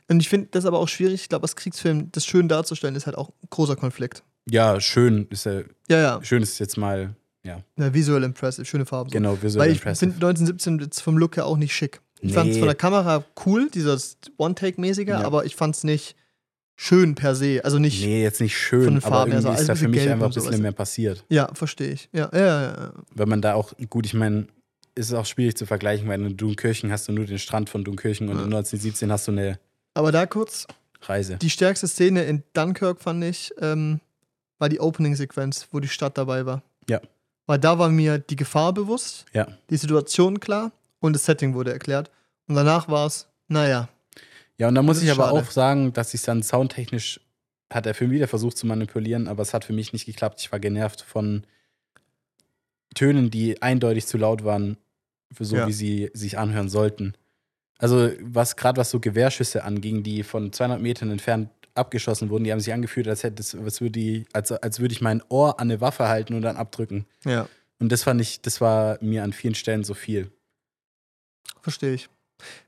Und ich finde das aber auch schwierig. Ich glaube, als Kriegsfilm das schön darzustellen, ist halt auch ein großer Konflikt. Ja, schön ist ja, Ja, ja. schön ist jetzt mal, ja, ja visuell impressive, schöne Farben. So. genau, visual Weil ich impressive. finde 1917 jetzt vom Look her auch nicht schick. Ich fand es Nee. von der Kamera cool, dieses One-Take-mäßige, Ja. aber ich fand es nicht schön per se. Also nicht. Nee, jetzt nicht Von schön, den aber Farben so irgendwie ist alles da für mich einfach ein bisschen mehr passiert. Ja, verstehe ich. Ja, ja, ja, ja. Weil man da auch, gut, ich meine, ist es auch schwierig zu vergleichen, weil in Dunkirchen hast du nur den Strand von Dunkirchen und Ja. in 1917 hast du eine Aber da kurz, Reise. die stärkste Szene in Dunkirk fand ich, ähm, war die Opening-Sequenz, wo die Stadt dabei war. Ja. Weil da war mir die Gefahr bewusst, Ja. die Situation klar und das Setting wurde erklärt. Und danach war es, naja, Ja, und da muss ich aber schade. auch sagen, dass sich dann soundtechnisch hat der Film wieder versucht zu manipulieren, aber es hat für mich nicht geklappt. Ich war genervt von Tönen, die eindeutig zu laut waren, für so Ja. wie sie sich anhören sollten. Also, was gerade was so Gewehrschüsse anging, die von 200 Metern entfernt abgeschossen wurden, die haben sich angefühlt, als, hätte, es- als, würde die, als, als würde ich mein Ohr an eine Waffe halten und dann abdrücken. ja, Und das fand ich, das war mir an vielen Stellen so viel. verstehe ich.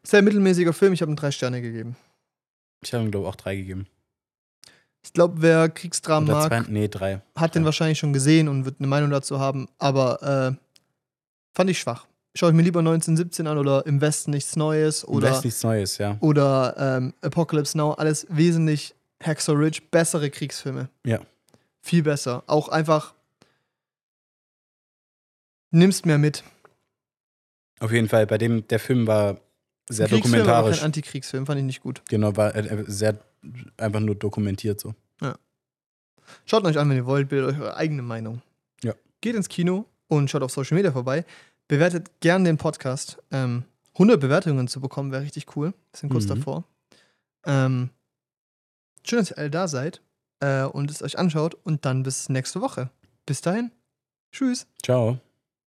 Sehr mittelmäßiger Film, ich habe ihm drei Sterne gegeben. Ich habe ihm, glaube ich, auch drei gegeben. Ich glaube, wer Kriegsdramen mag, zwei, nee, drei. hat den Ja. wahrscheinlich schon gesehen und wird eine Meinung dazu haben, aber äh, fand ich schwach. Schaue ich mir lieber 1917 an oder Im Westen nichts Neues Oder oder, ist nichts Neues, ja. oder ähm, Apocalypse Now, alles wesentlich Hacksaw Ridge, bessere Kriegsfilme. Ja. Viel besser. Auch einfach nimmst mehr mit. Auf jeden Fall, bei dem, der Film war sehr Kriegsfilm, aber dokumentarisch. kein Antikriegsfilm, fand ich nicht gut. Genau, war äh, sehr einfach nur dokumentiert so. Schaut euch an, wenn ihr wollt, bildet euch eure eigene Meinung. Ja. Geht ins Kino und schaut auf Social Media vorbei. Bewertet gern den Podcast. Ähm, 100 Bewertungen zu bekommen wäre richtig cool. Wir sind kurz Mhm. davor. Ähm, schön, dass ihr alle da seid äh, und es euch anschaut und dann bis nächste Woche. Bis dahin. Tschüss. Ciao.